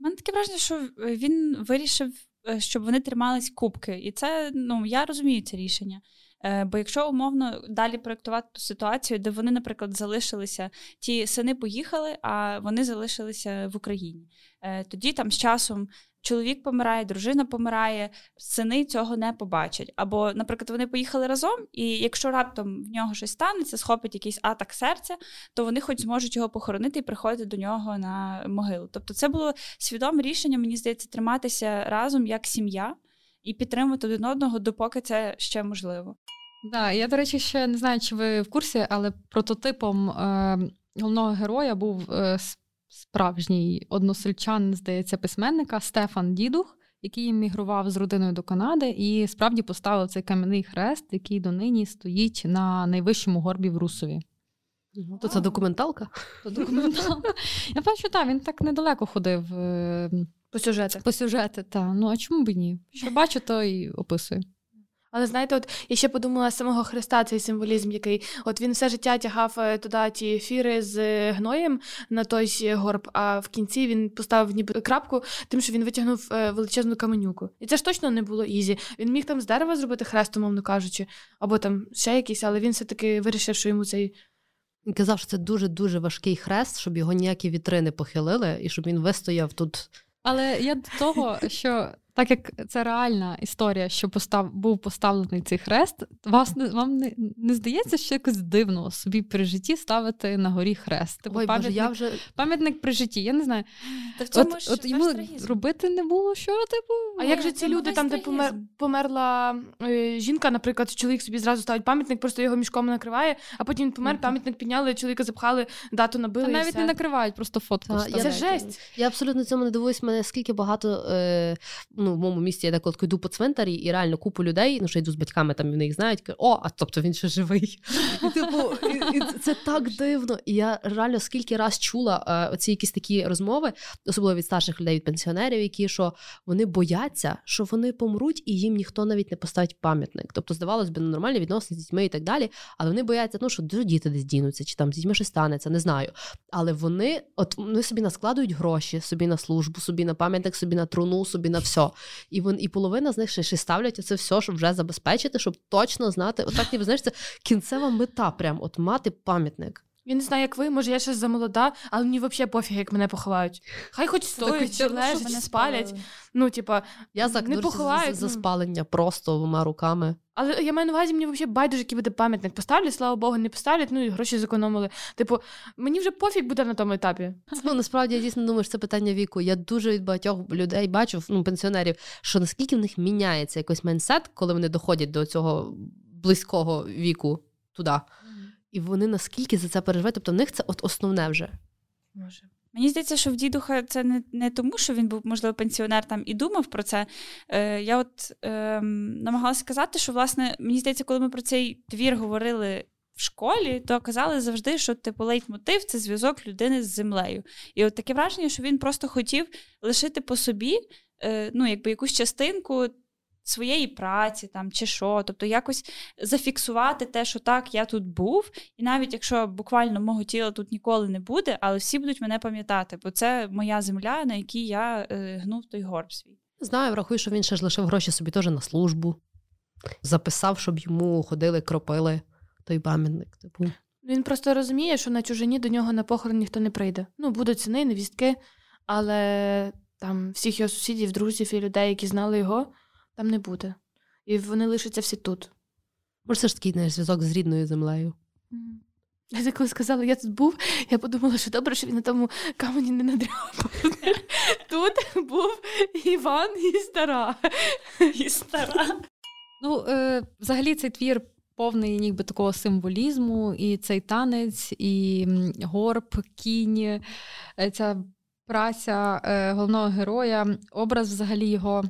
У мене таке враження, що він вирішив, е, щоб вони тримались кубки. І це, ну, я розумію це рішення. Е, Бо якщо умовно далі проєктувати ту ситуацію, де вони, наприклад, залишилися, ті сини поїхали, а вони залишилися в Україні. Е, Тоді там з часом чоловік помирає, дружина помирає, сини цього не побачать. Або, наприклад, вони поїхали разом, і якщо раптом в нього щось станеться, схопить якийсь атак серця, то вони хоч зможуть його похоронити і приходити до нього на могилу. Тобто, це було свідоме рішення, мені здається, триматися разом як сім'я і підтримувати один одного, допоки це ще можливо. Да, я, до речі, ще не знаю, чи ви в курсі, але прототипом е, головного героя був е, справжній односельчанин, здається, письменника Стефан Дідух, який емігрував з родиною до Канади і справді поставив цей кам'яний хрест, який донині стоїть на найвищому горбі в Русові. То це документалка? То документал. Я бачу, так, він так недалеко ходив е, по сюжетах. по сюжети. Та. Ну а чому б ні? Що бачу, то і описую. Але знаєте, от я ще подумала з самого хреста цей символізм, який от він все життя тягав е, туди ті фіри з е, гноєм на той горб, а в кінці він поставив ніби крапку, тим, що він витягнув е, величезну каменюку. І це ж точно не було easy. Він міг там з дерева зробити хрест, умовно кажучи, або там ще якийсь, але він все-таки вирішив, що йому цей Він казав, що це дуже-дуже важкий хрест, щоб його ніякі вітри не похилили, і щоб він вистояв тут. Але я до того, що так як це реальна історія, що постав, був поставлений цей хрест, вас не вам не, не здається, що якось дивно собі при житті ставити на горі хрест. Типу, Ой, Боже, пам'ятник, я вже пам'ятник при житті. Я не знаю. Та в цьому От, ж от йому трагізм. робити не було що, типу. А як же ці люди, там, де помер, померла е, жінка, наприклад, чоловік собі зразу ставить пам'ятник, просто його мішком накриває, а потім він помер, пам'ятник підняли, чоловіка запхали, дату набили. Та і навіть все. не накривають, просто фотку. Та. Це жесть. Я абсолютно цьому не дивуюсь. Мене скільки багато е, ну, в моєму місті я деколи йду по цвинтарі, і реально купу людей, ну що йду з батьками, там вони їх знають, кажуть, о, а тобто він ще живий. І, типу, і, це так дивно. І я реально скільки раз чула е, оці якісь такі розмови, особливо від старших людей, від пенсіонерів, які що вони бояться, що вони помруть, і їм ніхто навіть не поставить пам'ятник. Тобто, здавалось би, ну, нормальні відносини з дітьми і так далі. Але вони бояться, ну що діти десь дінуться, чи там з дітьми щось станеться, не знаю. Але вони, от вони собі наскладують гроші собі на службу, собі на пам'ятник, собі на труну, собі на все. І вон, і половина з них ще, ще ставлять це все, щоб вже забезпечити, щоб точно знати. Отак, ніби знаєш, це кінцева мета, прям от мати пам'ятник. Він не знає, як ви, може, я ще замолода, але мені взагалі пофіг, як мене поховають. Хай хоч стоять, чи Щоб лежать, чи спалять. Ну, типа, Я за, Не дуже за, поховають, за ну. спалення просто двома руками. але я маю на увазі, мені взагалі байдуже, який буде пам'ятник. Поставлять, слава Богу, не поставлять, ну і гроші зекономили. Типу, мені вже пофіг буде на тому етапі. Ну насправді я дійсно думаю, що це питання віку. Я дуже від багатьох людей бачу, ну пенсіонерів, що наскільки в них міняється якийсь майндсет, коли вони доходять до цього близького віку туди. І вони наскільки за це переживають, тобто в них це от основне вже. Може. Мені здається, що в дідуха це не, не тому, що він був, можливо, пенсіонер там і думав про це. Е, я от е, намагалася сказати, що, власне, мені здається, коли ми про цей твір говорили в школі, то казали завжди, що типу лейтмотив це зв'язок людини з землею. І от таке враження, що він просто хотів лишити по собі е, ну, якби якусь частинку. Своєї праці там чи що, тобто якось зафіксувати те, що так, я тут був, і навіть якщо буквально мого тіла тут ніколи не буде, але всі будуть мене пам'ятати, бо це моя земля, на якій я е, гнув той горб свій. Знаю, врахую, що він ще ж лишив гроші собі теж на службу. записав, щоб йому ходили, кропили той пам'ятник. Типу. Він просто розуміє, що на чужині до нього на похорон ніхто не прийде. Ну, будуть сини, невістки, але там всіх його сусідів, друзів і людей, які знали його, там не буде. І вони лишаться всі тут. Може, це ж такий знаєш, зв'язок з рідною землею. Я коли сказала, я тут був, я подумала, що добре, що він на тому камені не надряпав. Тут був Іван і стара. І стара. Ну, е, взагалі, цей твір повний ніби такого символізму, і цей танець, і горб, кінь, е, ця праця е, головного героя, образ взагалі його.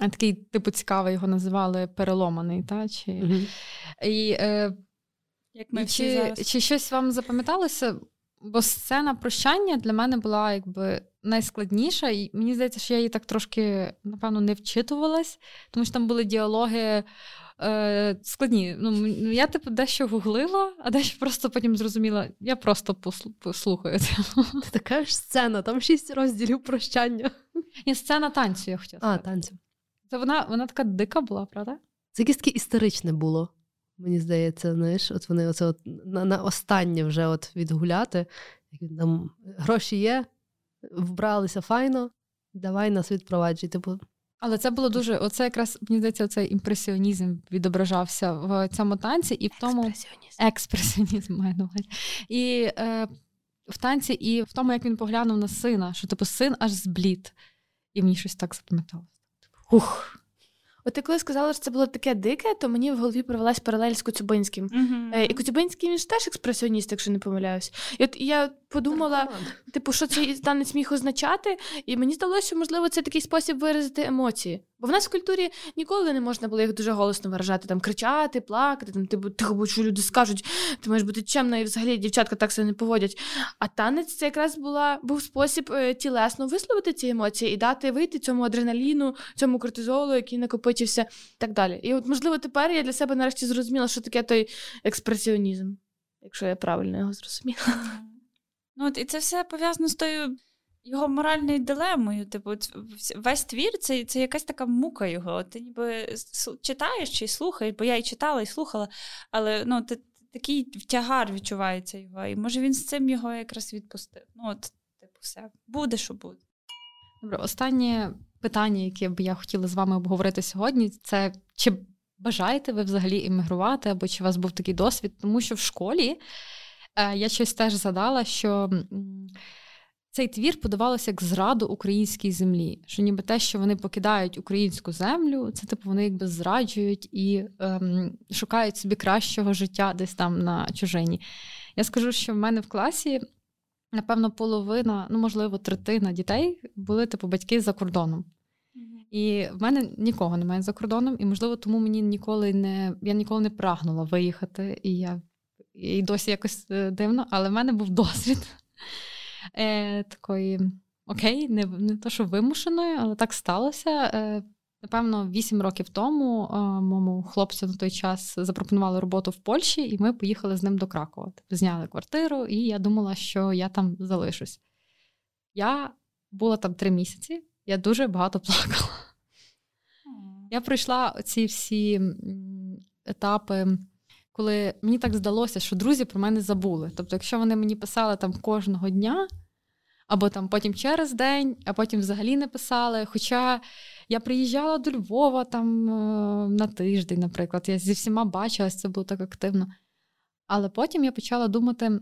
Такий, типу, цікавий, його називали переломаний. Та? Чи... Угу. І, е, Як ми всі чи, зараз. чи щось вам запам'яталося? Бо сцена прощання для мене була якби найскладніша, і мені здається, що я її так трошки, напевно, не вчитувалась, тому що там були діалоги е, складні. Ну, я, типу, дещо гуглила, а дещо просто потім зрозуміла, я просто послухаю це. Така ж сцена, там шість розділів прощання. І сцена танцю, я хотіла А, танцю. Це вона, вона така дика була, правда? Це якесь таке історичне було. Мені здається, знаєш, от вони оце от на, на останнє вже от відгуляти. Там гроші є, вбралися файно, давай нас відпроваджуй. Типу, Але це було дуже, оце якраз, мені здається, цей імпресіонізм відображався в цьому танці і в тому. Експресіоніст. експресіонізм маю на увазі. І е, в танці, і в тому, як він поглянув на сина, що типу син аж зблід. І мені щось так запам'яталося. Ух. От ти коли сказала, що це було таке дике, то мені в голові провелась паралель з Коцюбинським. Е, І Коцюбинський він ж теж експресіоніст, якщо не помиляюсь. І от я подумала, типу, що цей танець міг означати, і мені здалося, що можливо це такий спосіб виразити емоції. Бо в нас в культурі ніколи не можна було їх дуже голосно виражати, там кричати, плакати, там типу, тихо, бо що люди скажуть, ти маєш бути чемна, і взагалі дівчатка так себе не поводять. А танець це якраз була був спосіб е, тілесно висловити ці емоції і дати вийти цьому адреналіну, цьому кортизолу, який накопичився, і так далі. І от, можливо, тепер я для себе нарешті зрозуміла, що таке той експресіонізм, якщо я правильно його зрозуміла. Ну, от, і це все пов'язано з тою його моральною дилемою. Типу, весь твір це, це якась така мука його. Ти ніби читаєш чи слухаєш, бо я і читала, і слухала, але ну, ти, такий тягар відчувається його. І може він з цим його якраз відпустив. Ну, от, типу, все, буде, що буде. Добре, останнє питання, яке б я хотіла з вами обговорити сьогодні, це чи бажаєте ви взагалі іммігрувати, або чи у вас був такий досвід? Тому що в школі е, я щось теж задала, що цей твір подавалося як зраду українській землі. Що ніби те, що вони покидають українську землю, це типу вони якби зраджують і ем, шукають собі кращого життя десь там на чужині. Я скажу, що в мене в класі. Напевно, половина, ну можливо, третина дітей були типу батьки за кордоном. І в мене нікого немає за кордоном, і можливо, тому мені ніколи не я ніколи не прагнула виїхати, і я і досі якось е, дивно, але в мене був досвід е, такої окей, не, не то, що вимушеної, але так сталося. Е, Напевно, 8 років тому е, моєму хлопцю на той час запропонували роботу в Польщі, і ми поїхали з ним до Кракова. Тобто зняли квартиру, і я думала, що я там залишусь. Я була там три місяці, я дуже багато плакала. Я пройшла ці всі етапи, коли мені так здалося, що друзі про мене забули. Тобто, якщо вони мені писали там кожного дня, або там потім через день, а потім взагалі не писали. Хоча я приїжджала до Львова там е, на тиждень, наприклад, я зі всіма бачилась, це було так активно. Але потім я почала думати.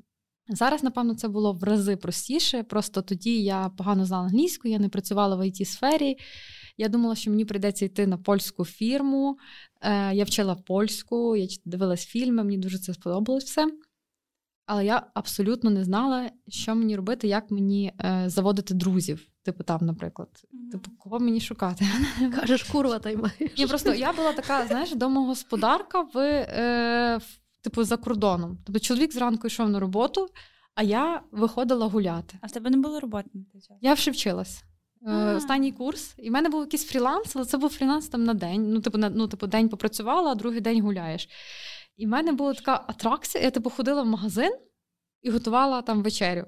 Зараз, напевно, це було в рази простіше. Просто тоді я погано знала англійську, я не працювала в it сфері Я думала, що мені прийдеться йти на польську фірму. Е, Я вчила польську, я дивилась фільми, мені дуже це сподобалось все. Але я абсолютно не знала, що мені робити, як мені е, заводити друзів. Типу, там, наприклад, типу, кого мені шукати? Кажеш, курва, та й маєш. Ні, просто я була така, знаєш, домогосподарка в, е, в типу за кордоном. Тобто чоловік зранку йшов на роботу, а я виходила гуляти. А в тебе не було роботи на той час? Я вже вчилась. Е. Останній курс, і в мене був якийсь фріланс, але це був фріланс там на день. Ну, типу, на, ну, типу, день попрацювала, а другий день гуляєш. І в мене була така атракція. Я типу ходила в магазин і готувала там вечерю.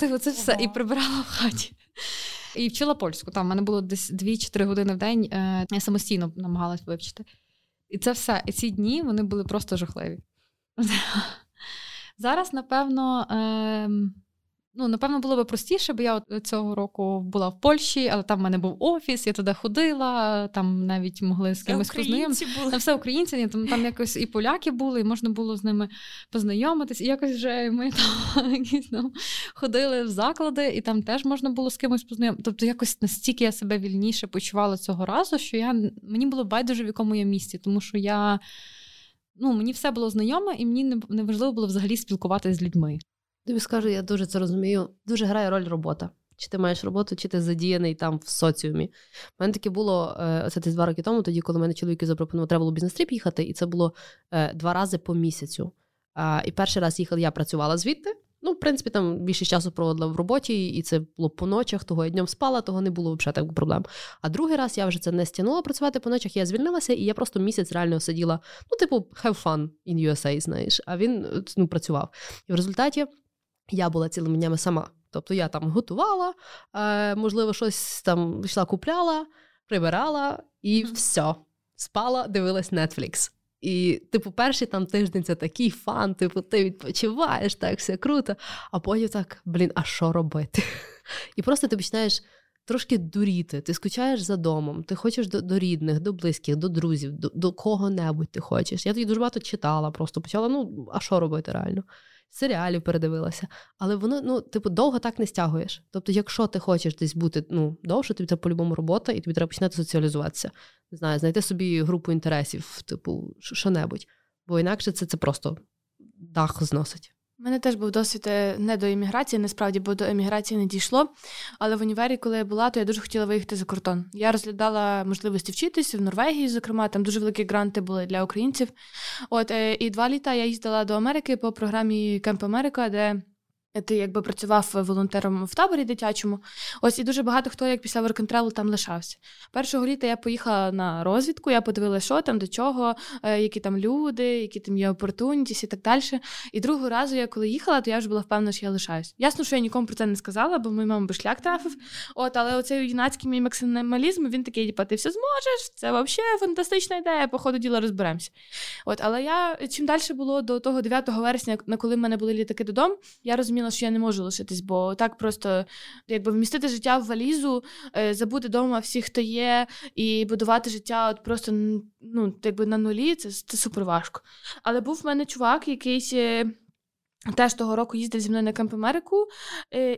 Типу, це все, і прибирала в хаті. І вчила польську. Там в мене було десь 2-4 години в день. е, Я самостійно намагалась вивчити. І це все. І ці дні вони були просто жахливі. Зараз, напевно, е, Ну, напевно, було би простіше, бо я от цього року була в Польщі, але там в мене був офіс, я туди ходила, там навіть могли з кимось познайомитися. Там все українці, там там якось і поляки були, і можна було з ними познайомитись. І якось вже ми там якісь там ходили в заклади, і там теж можна було з кимось познайомитися. Тобто, якось настільки я себе вільніше почувала цього разу, що я мені було байдуже, в якому я місці, тому що я. Ну, мені все було знайоме, і мені не важливо було взагалі спілкуватися з людьми. Тобі скажу, я дуже це розумію. Дуже грає роль робота. Чи ти маєш роботу, чи ти задіяний там в соціумі. У мене таке було е, це десь два роки тому, тоді, коли мене чоловік запропонував, треба було business trip їхати, і це було е, два рази по місяцю. І перший раз їхала, я працювала звідти. Ну, в принципі, там більше часу проводила в роботі, і це було по ночах, того я днем спала, того не було взагалі так проблем. А другий раз я вже це не стягнула працювати по ночах, я звільнилася, і я просто місяць реально сиділа, ну, типу, have fun in USA, знаєш, а він ну, працював. І в результаті я була цілими днями сама. Тобто я там готувала, е, можливо, щось там йшла, купляла, прибирала і все. Спала, дивилась Netflix. І, типу, перший там тиждень це такий фан, типу, ти відпочиваєш, так все круто. А потім так, блін, а що робити? І просто ти починаєш трошки дуріти. Ти скучаєш за домом, ти хочеш до до рідних, до близьких, до друзів, до до кого-небудь ти хочеш. Я тоді дуже багато читала, просто почала, ну, а що робити реально? Серіалів передивилася, але воно, ну, типу, довго так не стягуєш. Тобто, якщо ти хочеш десь бути ну, довше, тобі треба по-любому робота, і тобі треба починати соціалізуватися. Не знаю, знайти собі групу інтересів, типу, що-небудь. Бо інакше це, це просто дах зносить. У мене теж був досвід е, не до еміграції, насправді, бо до еміграції не дійшло. Але в універі, коли я була, то я дуже хотіла виїхати за кордон. Я розглядала можливості вчитися в Норвегії, зокрема, там дуже великі гранти були для українців. От е, і два літа я їздила до Америки по програмі Кемп Америка, де ти якби працював волонтером в таборі дитячому. Ось і дуже багато хто, як після travel, там лишався. Першого літа я поїхала на розвідку, я подивилася, що там, до чого, е, які там люди, які там є opportunities і так далі. І другого разу, я коли їхала, то я вже була впевнена, що я лишаюсь. Ясно, що я нікому про це не сказала, бо мій мама би шлях трафив. От, але оцей юнацький мій максималізм, він такий, типа, ти все зможеш, це взагалі фантастична ідея, по ходу діла розберемося. От, але я чим далі було до того 9 вересня, на коли в мене були літаки додому, я розуміла зрозуміла, що я не можу лишитись, бо так просто якби вмістити життя в валізу, е, забути вдома всіх, хто є, і будувати життя от просто ну, якби на нулі, це це супер важко. Але був в мене чувак, який е, теж того року їздив зі мною на Камп Америку,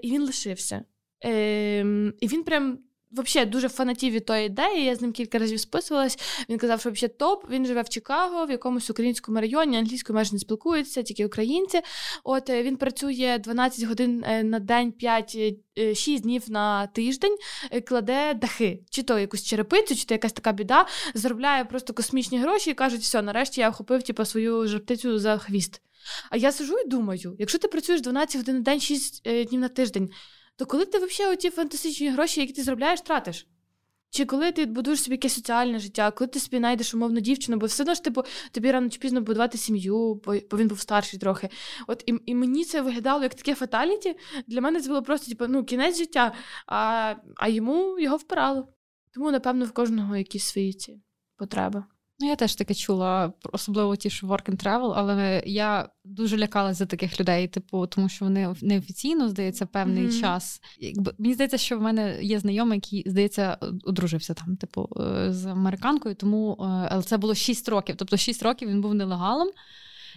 і він лишився. Ем, і він прям Взагалі дуже фанатів від тої ідеї. Я з ним кілька разів списувалась. Він казав, що взагалі топ. Він живе в Чикаго, в якомусь українському районі, англійською майже не спілкується, тільки українці. От е, він працює 12 годин е, на день, 5-6 е, днів на тиждень, кладе дахи, чи то якусь черепицю, чи то якась така біда, заробляє просто космічні гроші і кажуть, все, нарешті я охопив типу, свою жарптицю за хвіст. А я сижу і думаю: якщо ти працюєш 12 годин на день, 6 днів на тиждень то коли ти взагалі оті фантастичні гроші, які ти заробляєш, тратиш? Чи коли ти будуєш собі якесь соціальне життя, коли ти собі знайдеш умовну дівчину, бо все одно ж типу, тобі рано чи пізно будувати сім'ю, бо він був старший трохи. От І і мені це виглядало як таке фаталіті. Для мене це було просто типу, ну, кінець життя, а а йому його впирало. Тому, напевно, в кожного якісь свої ці потреби. Ну, я теж таке чула, особливо ті, що work and travel, але я дуже лякалася за таких людей, типу, тому що вони неофіційно, здається, певний mm-hmm. час. Якби Мені здається, що в мене є знайомий, який, здається, одружився там, типу, е, з американкою, тому е, але це було 6 років. Тобто 6 років він був нелегалом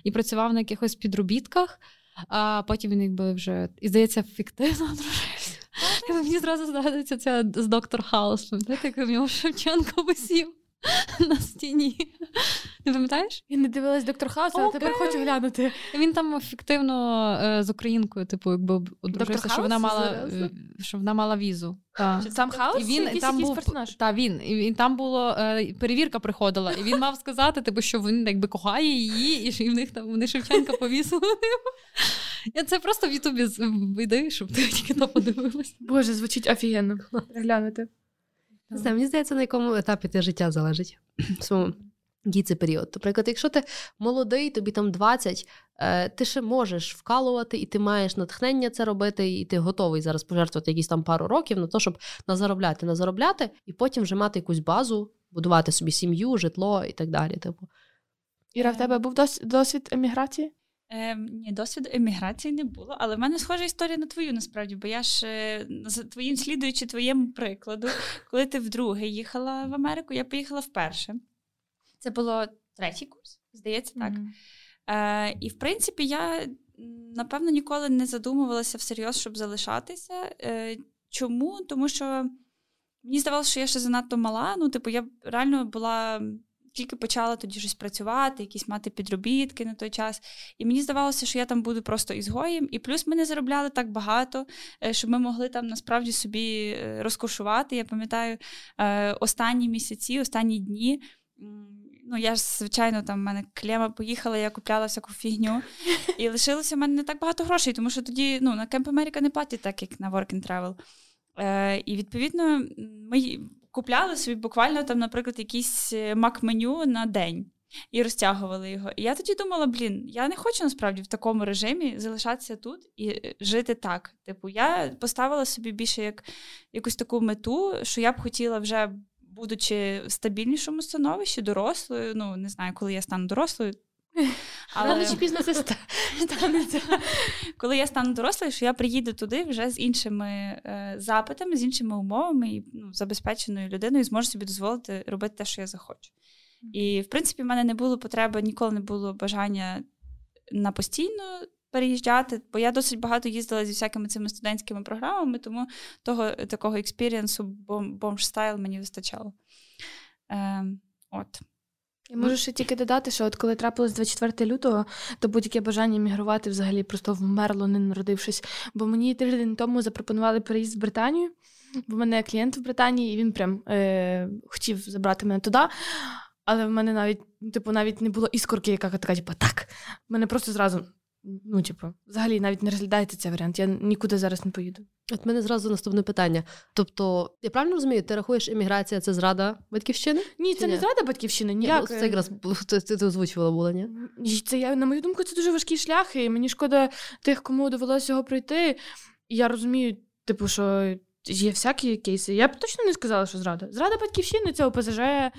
і працював на якихось підробітках, а потім він якби вже, і здається, фіктивно одружився. Мені зразу згадується це з доктор Хаус. Пам'ятаєте, як в нього Шевченко висів? на стіні. Не пам'ятаєш? Я не дивилась доктор Хаус, але okay. тепер хочу глянути. Він там ефективно е, з українкою, типу, якби одружився, що вона мала е, що вона мала візу. Сам Хаус? І він якийсь, там був? Та, він. І, там було е, перевірка приходила, і він мав сказати, типу, що він якби кохає її, і що в них там вони Шевченка повісили. Я це просто в Ютубі вийди, щоб ти тільки то подивилась. Боже, звучить офігенно. Глянути. Знаю, мені здається, на якому етапі ти життя залежить в своєму дійці період. Наприклад, якщо ти молодий, тобі там 20, е, ти ще можеш вкалувати, і ти маєш натхнення це робити, і ти готовий зараз пожертвувати якісь там пару років на те, щоб назаробляти, назаробляти, і потім вже мати якусь базу будувати собі сім'ю, житло і так далі. Типу. Іра, в тебе був досвід еміграції? Е, ні, досвіду еміграції не було, але в мене схожа історія на твою насправді, бо я ж е, за твоїм слідуючи твоєму прикладу, коли ти вдруге їхала в Америку, я поїхала вперше. Це було третій курс, здається, так. Е, і в принципі, я напевно ніколи не задумувалася всерйоз, щоб залишатися. Е, чому? Тому що мені здавалося, що я ще занадто мала. Ну, типу, я реально була. Тільки почала тоді щось працювати, якісь мати підробітки на той час. І мені здавалося, що я там буду просто ізгоєм. І плюс ми не заробляли так багато, е, щоб ми могли там насправді собі е, розкошувати. Я пам'ятаю е, останні місяці, останні дні. Ну, я ж, звичайно, там в мене клема поїхала, я купляла всяку фігню. І лишилося в мене не так багато грошей, тому що тоді ну, на Кемп Америка не платять так, як на Work and Travel. Е, і відповідно ми купляли собі буквально там, наприклад, якийсь е, мак-меню на день. І розтягували його. І я тоді думала: блін, я не хочу насправді в такому режимі залишатися тут і е, жити так. Типу, я поставила собі більше як якусь таку мету, що я б хотіла вже, будучи в стабільнішому становищі, дорослою. Ну, не знаю, коли я стану дорослою. Рано чи пізно це станеться. коли я стану дорослою, що я приїду туди вже з іншими е, запитами, з іншими умовами і ну, забезпеченою людиною, і зможу собі дозволити робити те, що я захочу. І, в принципі, в мене не було потреби, ніколи не було бажання на постійно переїжджати, бо я досить багато їздила зі всякими цими студентськими програмами, тому того такого experience у бом- бомж-style мені вистачало. Е, от. Я можу ще тільки додати, що от коли трапилось 24 лютого, то будь-яке бажання мігрувати взагалі просто вмерло, не народившись. Бо мені тиждень тому запропонували переїзд в Британію, бо в мене клієнт в Британії, і він прям е, хотів забрати мене туди. Але в мене навіть, типу, навіть не було іскорки, яка така, типу, так. В мене просто зразу, ну, типу, взагалі навіть не розглядається цей варіант. Я нікуди зараз не поїду. От мене зразу наступне питання. Тобто, я правильно розумію, ти рахуєш еміграція це зрада батьківщини? Ні, це ні? не зрада батьківщини. Ні, Ніяк. ну, це якраз це, це ти, ти озвучувала була, ні? Це я, на мою думку, це дуже важкий шлях, і мені шкода тих, кому довелося його пройти. І я розумію, типу, що є всякі кейси. Я б точно не сказала, що зрада. Зрада батьківщини це ОПЗЖ, зрада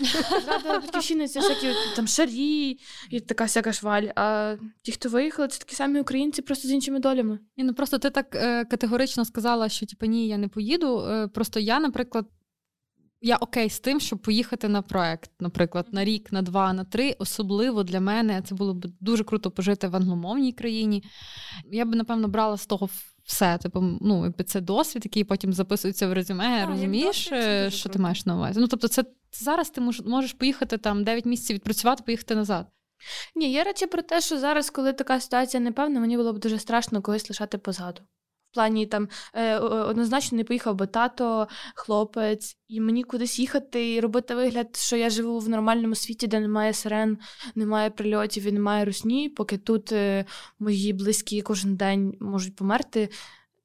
батьківщини це всякі там шарі і така всяка шваль. А ті, хто виїхали, це такі самі українці, просто з іншими долями. Ні, ну просто ти так е, категорично сказала, що типу, ні, я не поїду. Е, просто я, наприклад, я окей з тим, щоб поїхати на проект, наприклад, на рік, на два, на три. Особливо для мене це було б дуже круто пожити в англомовній країні. Я б, напевно, брала з того все. Типу, ну, якби це досвід, який потім записується в резюме. а, розумієш, досвід, що ти круто. маєш на увазі? Ну, тобто, це зараз ти мож- можеш поїхати там 9 місяців відпрацювати, поїхати назад. Ні, я радше про те, що зараз, коли така ситуація непевна, мені було б дуже страшно когось лишати позаду. Плані там е, однозначно не поїхав би тато, хлопець, і мені кудись їхати і робити вигляд, що я живу в нормальному світі, де немає сирен, немає прильотів і немає русні, поки тут е, мої близькі кожен день можуть померти.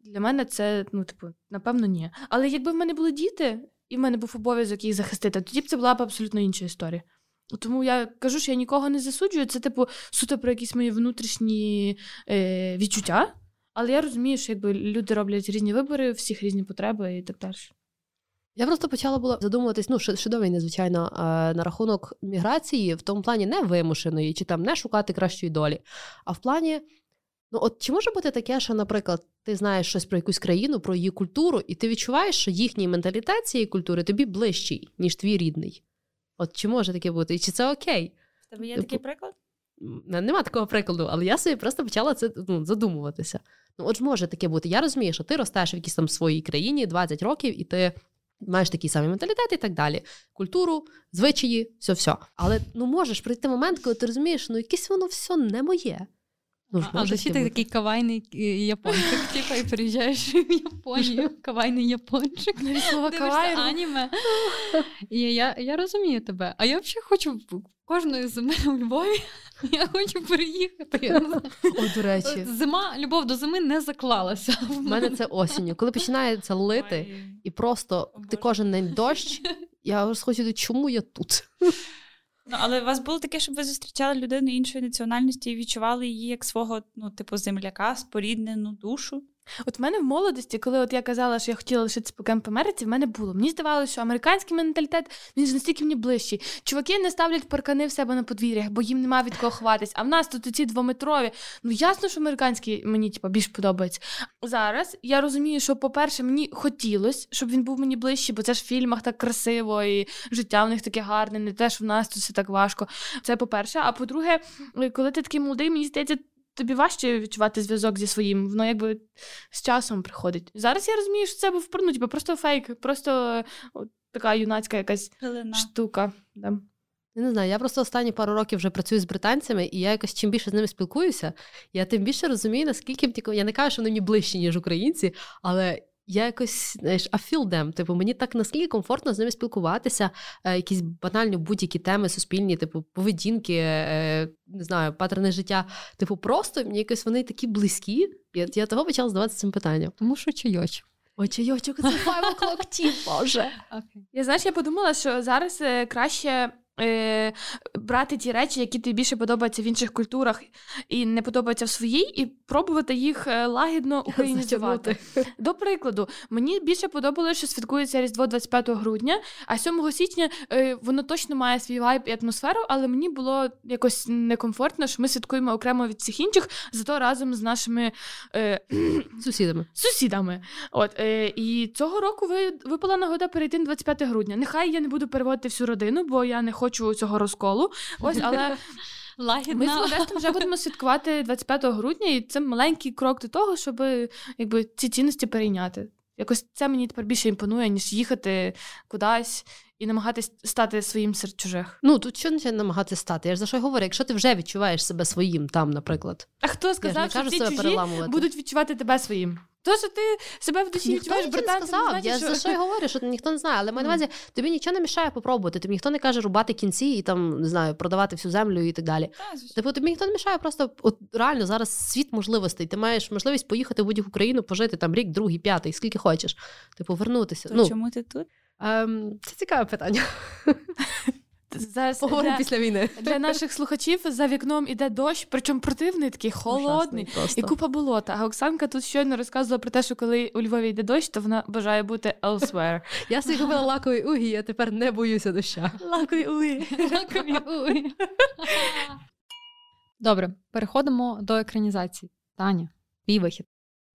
Для мене це, ну, типу, напевно, ні. Але якби в мене були діти, і в мене був обов'язок їх захистити, тоді б це була б абсолютно інша історія. Тому я кажу, що я нікого не засуджую. Це, типу, суто про якісь мої внутрішні е, відчуття. Але я розумію, що якби люди роблять різні вибори, всіх різні потреби і так далі. Я просто почала була задумуватись, ну, ще, ще до війни, звичайно, е, на рахунок міграції, в тому плані не вимушеної, чи там не шукати кращої долі, а в плані. Ну, от чи може бути таке, що, наприклад, ти знаєш щось про якусь країну, про її культуру, і ти відчуваєш, що їхній менталітет цієї культури тобі ближчий, ніж твій рідний? От чи може таке бути? І чи це окей? В тебе є Типу, такий приклад? Нема такого прикладу, але я собі просто почала це ну, задумуватися. Ну, от ж може таке бути. Я розумію, що ти ростеш в якійсь там своїй країні 20 років, і ти маєш такий самий менталітет і так далі. Культуру, звичаї, все все. Але ну можеш прийти момент, коли ти розумієш, ну якесь воно все не моє. Ну, а а бути. такий кавайний япончик, типу, і приїжджаєш в Японію, кавайний япончик. Дивишся аніме. І я, я розумію тебе. А я взагалі хочу кожної зими у Львові. Я хочу переїхати. Я не знаю. О, до речі, Зима, любов до зими не заклалася. в мене це осінню. Коли починається лити, Ой. і просто О, ти кожен день дощ, я розхочу, чому я тут? Ну, але у вас було таке, щоб ви зустрічали людину іншої національності і відчували її як свого, ну, типу, земляка, споріднену душу? От в мене в молодості, коли от я казала, що я хотіла лишитися по кемп Америці, в мене було. Мені здавалося, що американський менталітет він ж настільки мені ближчий. Чуваки не ставлять паркани в себе на подвір'ях, бо їм нема від кого ховатись. А в нас тут ці двометрові. Ну ясно, що американський мені типу, більш подобається. Зараз я розумію, що, по-перше, мені хотілося, щоб він був мені ближчий, бо це ж в фільмах так красиво, і життя в них таке гарне, не те, що в нас тут все так важко. Це по-перше. А по-друге, коли ти такий молодий, мені здається тобі важче відчувати зв'язок зі своїм, воно якби з часом приходить. Зараз я розумію, що це був ну, типу, просто фейк, просто от, така юнацька якась Пилина. штука. Да. Я не знаю, я просто останні пару років вже працюю з британцями, і я якось чим більше з ними спілкуюся, я тим більше розумію, наскільки я не кажу, що вони мені ближчі, ніж українці, але я якось знаєш, I feel them. Типу, мені так наскільки комфортно з ними спілкуватися, е, якісь банальні будь-які теми суспільні, типу поведінки, е, не знаю, паттерни життя. Типу, просто мені якось вони такі близькі. Я, я того почала здаватися цим питанням. Тому що чайочок. Ой, чайочок, це five o'clock tea, боже. Okay. Я знаєш, я подумала, що зараз е, краще е, брати ті речі, які тобі більше подобаються в інших культурах і не подобаються в своїй, і пробувати їх е, лагідно українізувати. До прикладу, мені більше подобалося, що святкується Різдво 25 грудня, а 7 січня е, воно точно має свій вайб і атмосферу, але мені було якось некомфортно, що ми святкуємо окремо від всіх інших, зато разом з нашими е, сусідами. Сусідами. От, е, І цього року ви, випала нагода перейти на 25 грудня. Нехай я не буду переводити всю родину, бо я не хочу цього розколу. Ось, але Лагідно. ми з Модестом вже будемо святкувати 25 грудня, і це маленький крок до того, щоб якби, ці цінності перейняти. Якось це мені тепер більше імпонує, ніж їхати кудись і намагатись стати своїм серед чужих. Ну тут що не намагатися стати? Я ж за що й говорю, якщо ти вже відчуваєш себе своїм там, наприклад. А хто сказав, що ці чужі переламувати. будуть відчувати тебе своїм? То, що ти себе в душі відчуваєш британцем, сказав. значить, я що... за що й говорю, що ніхто не знає. Але маю на увазі, тобі нічого не мішає попробувати. Тобі ніхто не каже рубати кінці і там не знаю, продавати всю землю і так далі. Типу, тобі ніхто не мішає, просто от реально зараз світ можливостей. Ти маєш можливість поїхати в будь-яку країну, пожити там рік, другий, п'ятий, скільки хочеш. Типу, вернутися. То ну, чому ти тут? Ем, це цікаве питання. Зараз Поговоримо для, після війни. для наших слухачів за вікном іде дощ, причому противний, такий холодний. І купа болота. А Оксанка тут щойно розказувала про те, що коли у Львові йде дощ, то вона бажає бути elsewhere. Я собі купила лаковий угі, я тепер не боюся доща. Лакові уї. Лакові. Добре, переходимо до екранізації. Таня, твій вихід.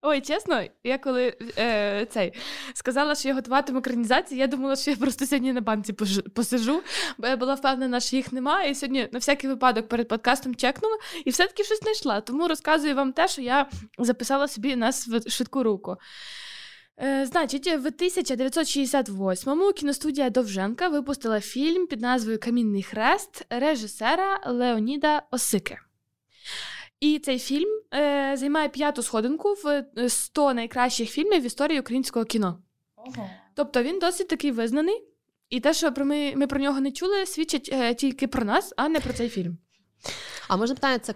Ой, чесно, я коли е, цей сказала, що я готуватиму екранізації, я думала, що я просто сьогодні на банці посижу, бо я була впевнена, що їх немає. І сьогодні на всякий випадок перед подкастом чекнула і все-таки щось знайшла. Тому розказую вам те, що я записала собі на швидку руку. Е, Значить, в 1968-му кіностудія Довженка випустила фільм під назвою Камінний хрест режисера Леоніда Осики. І цей фільм е, займає п'яту сходинку в 100 найкращих фільмів в історії українського кіно. Ого. Тобто він досить такий визнаний, і те, що про ми, ми про нього не чули, свідчить е, тільки про нас, а не про цей фільм. А можна питання, це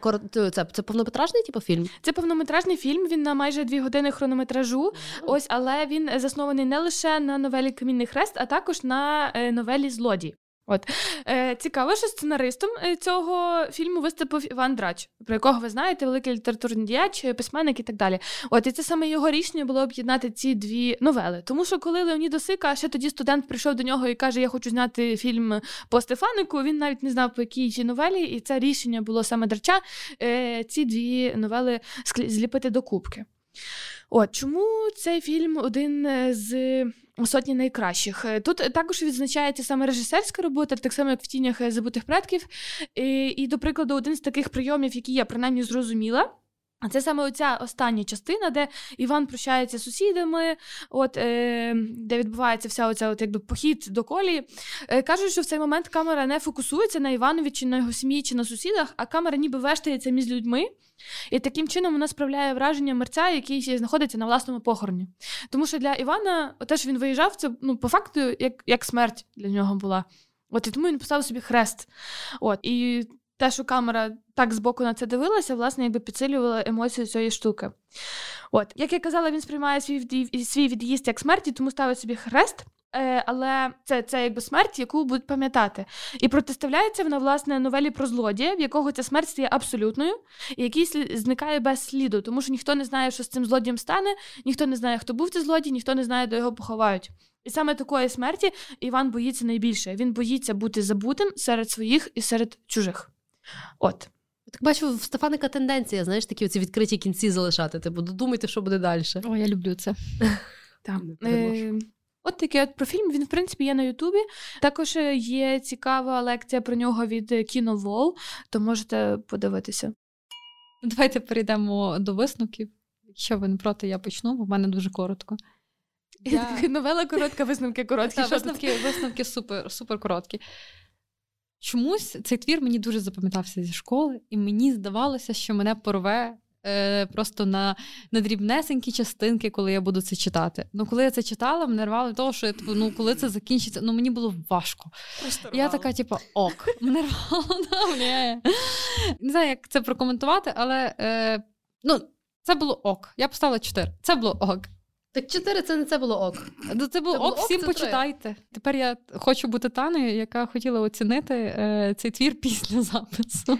це, це повнометражний типу фільм? Це повнометражний фільм. Він на майже дві години хронометражу. Ось, але він заснований не лише на новелі Камінний хрест, а також на е, новелі Злодій. От е, цікаво, що сценаристом е, цього фільму виступив Іван Драч, про якого ви знаєте, великий літературний діяч, е, письменник і так далі. От і це саме його рішення було об'єднати ці дві новели. Тому що коли Леонід Осика, ще тоді студент прийшов до нього і каже: Я хочу зняти фільм по Стефанику. Він навіть не знав, по якій новелі, і це рішення було саме Драча. Е, ці дві новели зліпити до кубки. От чому цей фільм один з сотні найкращих? Тут також відзначається саме режисерська робота, так само як в тінях забутих предків. І, і, до прикладу, один з таких прийомів, які я принаймні зрозуміла. А це саме оця остання частина, де Іван прощається з сусідами, от, е, де відбувається вся оця от, якби, похід до колії. Е, Кажуть, що в цей момент камера не фокусується на Іванові, чи на його сім'ї, чи на сусідах, а камера ніби вештається між людьми. І таким чином вона справляє враження мерця, який знаходиться на власному похороні. Тому що для Івана, те, що він виїжджав, це ну, по факту як як смерть для нього була. От І тому він поставив собі хрест. От, І те, що камера так збоку на це дивилася, власне, якби підсилювала емоцію цієї штуки. От, Як я казала, він сприймає свій свій від'їзд як смерті, тому ставить собі хрест. е, але це це якби смерть, яку будуть пам'ятати. І протиставляється вона власне новелі про злодія, в якого ця смерть стає абсолютною, і який зникає без сліду, тому що ніхто не знає, що з цим злодієм стане, ніхто не знає, хто був цей злодій, ніхто не знає, де його поховають. І саме такої смерті Іван боїться найбільше. Він боїться бути забутим серед своїх і серед чужих. От. Так бачу, в Стефаника тенденція, знаєш, такі оці відкриті кінці залишати. Типу, додумайте, що буде далі. О, я люблю це. Е, от такий от про фільм. Він, в принципі, є на Ютубі. Також є цікава лекція про нього від Кіновол, то можете подивитися. Давайте перейдемо до висновків. Якщо ви не проти, я почну, бо в мене дуже коротко. Я... Новела коротка, висновки короткі. Та, висновки висновки супер, супер короткі. Чомусь цей твір мені дуже запам'ятався зі школи, і мені здавалося, що мене порве е, просто на на дрібнесенькі частинки, коли я буду це читати. Ну, коли я це читала, мене рвало того, що я типу, ну, коли це закінчиться, ну мені було важко. Просто я така, типу, ок, мене рвало. Не знаю, як це прокоментувати, але е, ну, це було ок. Я поставила 4. Це було ок. Так чотири це не це було ок. Ну, це було це ок, всім почитайте. 3. Тепер я хочу бути Таною, яка хотіла оцінити е, цей твір після запису.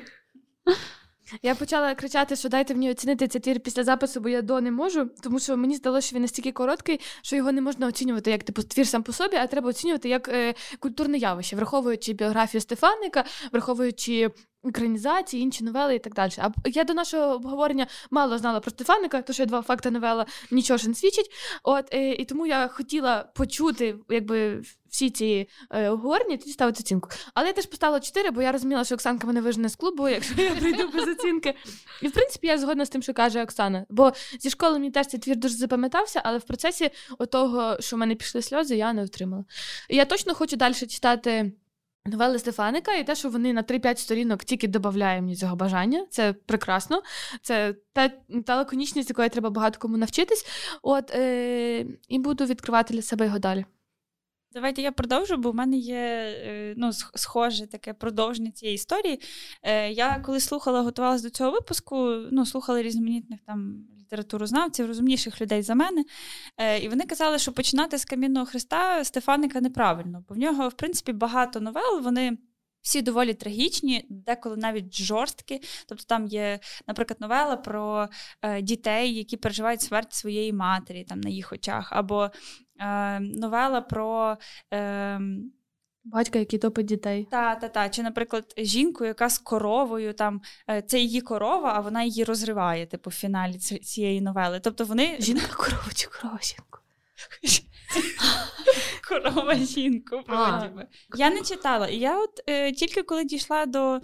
Я почала кричати, що дайте мені оцінити цей твір після запису, бо я до не можу, тому що мені здалося, що він настільки короткий, що його не можна оцінювати як типу твір сам по собі, а треба оцінювати як е, культурне явище, враховуючи біографію Стефаника, враховуючи екранізації, інші новели і так далі. А я до нашого обговорення мало знала про Стефаника, тому що я два факти новела нічого ж не свідчить. От е, і тому я хотіла почути, якби. Всі ці е, обговорення, тоді ставити оцінку. Але я теж поставила 4, бо я розуміла, що Оксанка мене вижене з клубу, якщо я прийду без оцінки. І в принципі я згодна з тим, що каже Оксана. Бо зі школи мені теж цей твір дуже запам'ятався, але в процесі того, що в мене пішли сльози, я не отримала. Я точно хочу далі читати. Новели Стефаника, і те, що вони на 3-5 сторінок тільки додають мені цього бажання. Це прекрасно. Це та, та лаконічність, якої треба багато кому навчитись. От е, і буду відкривати для себе його далі. Давайте я продовжу, бо в мене є е, ну, схоже таке продовження цієї історії. Е, я коли слухала, готувалася до цього випуску, ну, слухала різноманітних там літературознавців, розумніших людей за мене. Е, і вони казали, що починати з камінного хреста Стефаника неправильно, бо в нього, в принципі, багато новел, вони. Всі доволі трагічні, деколи навіть жорсткі. Тобто там є, наприклад, новела про е, дітей, які переживають смерть своєї матері там на їх очах, або е, новела про. Е, Батька, який топить дітей. Та, та, та. Чи, наприклад, жінку, яка з коровою, там е, це її корова, а вона її розриває, типу, в фіналі цієї новели. Тобто вони. Жінка корова чи корова жінку? Корова жінку. Я не читала. І я от е, тільки коли дійшла до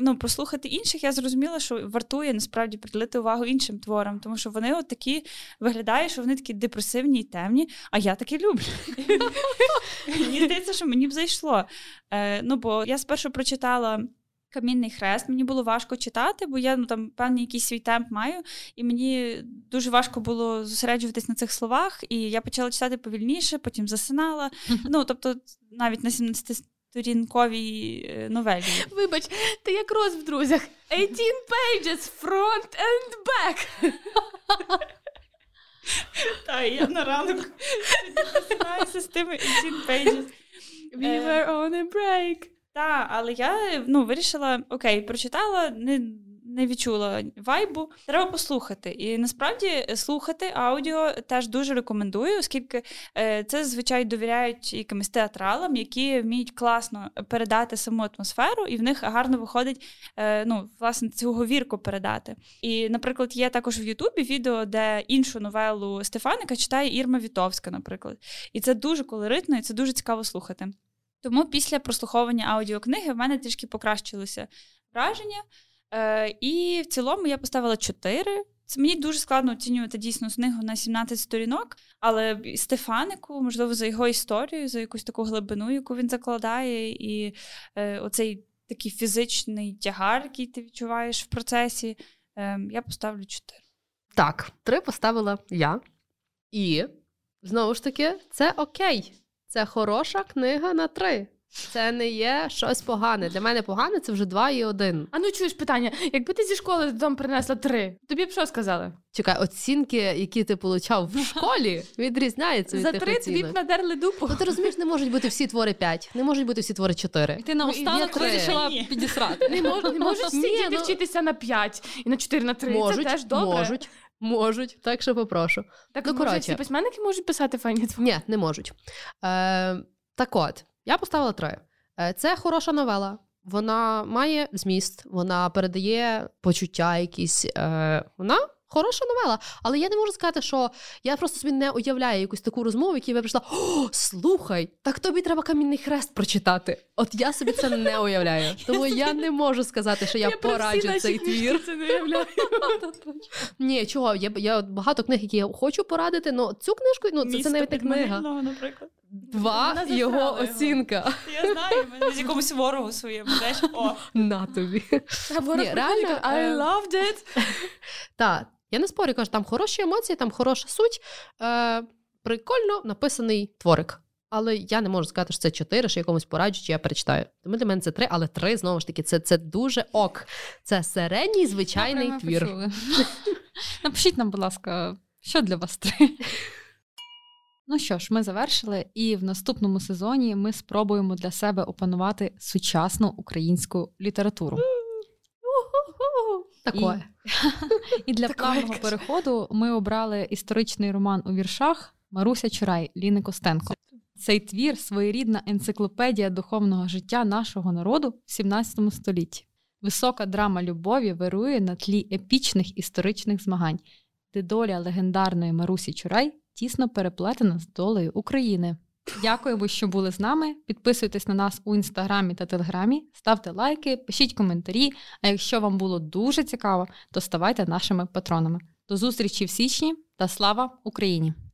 ну, послухати інших, я зрозуміла, що вартує насправді приділити увагу іншим творам, тому що вони от такі виглядають, що вони такі депресивні і темні, а я такі люблю. Мені здається, що мені б зайшло. Е, ну, бо я спершу прочитала. Камінний хрест, мені було важко читати, бо я ну там певний якийсь свій темп маю, і мені дуже важко було зосереджуватись на цих словах. І я почала читати повільніше, потім засинала. Ну тобто, навіть на 17 сторінковій е, новелі. Вибач, ти як роз в друзях. 18 pages, front and back. Та, я на ранок починаюся з тими 18 pages. We е, were on a break. Так, але я ну, вирішила, окей, прочитала, не не відчула вайбу. Треба послухати. І насправді е, слухати аудіо теж дуже рекомендую, оскільки е, це звичайно довіряють якимось театралам, які вміють класно передати саму атмосферу, і в них гарно виходить е, ну, власне цю говірку передати. І, наприклад, є також в Ютубі відео, де іншу новелу Стефаника читає Ірма Вітовська, наприклад. І це дуже колоритно, і це дуже цікаво слухати. Тому після прослуховування аудіокниги в мене трішки покращилося враження. Е, І в цілому я поставила 4. Це мені дуже складно оцінювати дійсно книгу на 17 сторінок, але Стефанику, можливо, за його історію, за якусь таку глибину, яку він закладає, і е, оцей такий фізичний тягар, який ти відчуваєш в процесі, е, я поставлю 4. Так, три поставила я. І знову ж таки, це окей. Це хороша книга на три. Це не є щось погане. Для мене погане це вже два і один. А ну чуєш питання, якби ти зі школи додому принесла три, тобі б що сказали? Чекай, оцінки, які ти получав в школі, відрізняються від За тих три тобі оцінок. б надерли дупу. Ну ти розумієш, не можуть бути всі твори 5, не можуть бути всі твори 4. І ти наостанок є три. вирішила Ні. підісрати. Не можуть, не можуть всі Ні, діти ну- вчитися на 5 і на 4 на 3. Можуть, Це теж добре. можуть, можуть. Так що попрошу. Так Ну, може коротше. всі письменники можуть писати файні твори? Ні, не можуть. Е, так от, я поставила три. Е, це хороша новела. Вона має зміст, вона передає почуття якісь. Е, вона хороша новела. Але я не можу сказати, що я просто собі не уявляю якусь таку розмову, якій я прийшла: О, слухай, так тобі треба камінний хрест прочитати. От я собі це не уявляю. Тому я не можу сказати, що я, пораджу цей твір. Це не уявляю. Ні, чого? Є, є багато книг, які я хочу порадити, але цю книжку ну, це, це навіть не книга. Наприклад. Два його оцінка. Я знаю, мене з якомусь ворогу своєму. Знаєш, о, На тобі. Ні, реально, I е, loved it. Так, я не спорю, кажу, там хороші емоції, там хороша суть. Е, прикольно написаний творик. Але я не можу сказати, що це чотири, що я комусь пораджу, чи я перечитаю. Тому для мене це три, але три знову ж таки, це, це дуже ок. Це середній звичайний Добре, ми твір. почули. Напишіть нам, будь ласка, що для вас три. Ну що ж, ми завершили, і в наступному сезоні ми спробуємо для себе опанувати сучасну українську літературу. Такое. І для плавного переходу ми обрали історичний роман у віршах Маруся Чурай Ліни Костенко. Цей твір своєрідна енциклопедія духовного життя нашого народу в 17 столітті. Висока драма любові вирує на тлі епічних історичних змагань, де доля легендарної Марусі Чурай тісно переплетена з долею України. Дякуємо, що були з нами. Підписуйтесь на нас у інстаграмі та телеграмі, ставте лайки, пишіть коментарі. А якщо вам було дуже цікаво, то ставайте нашими патронами. До зустрічі в січні та слава Україні!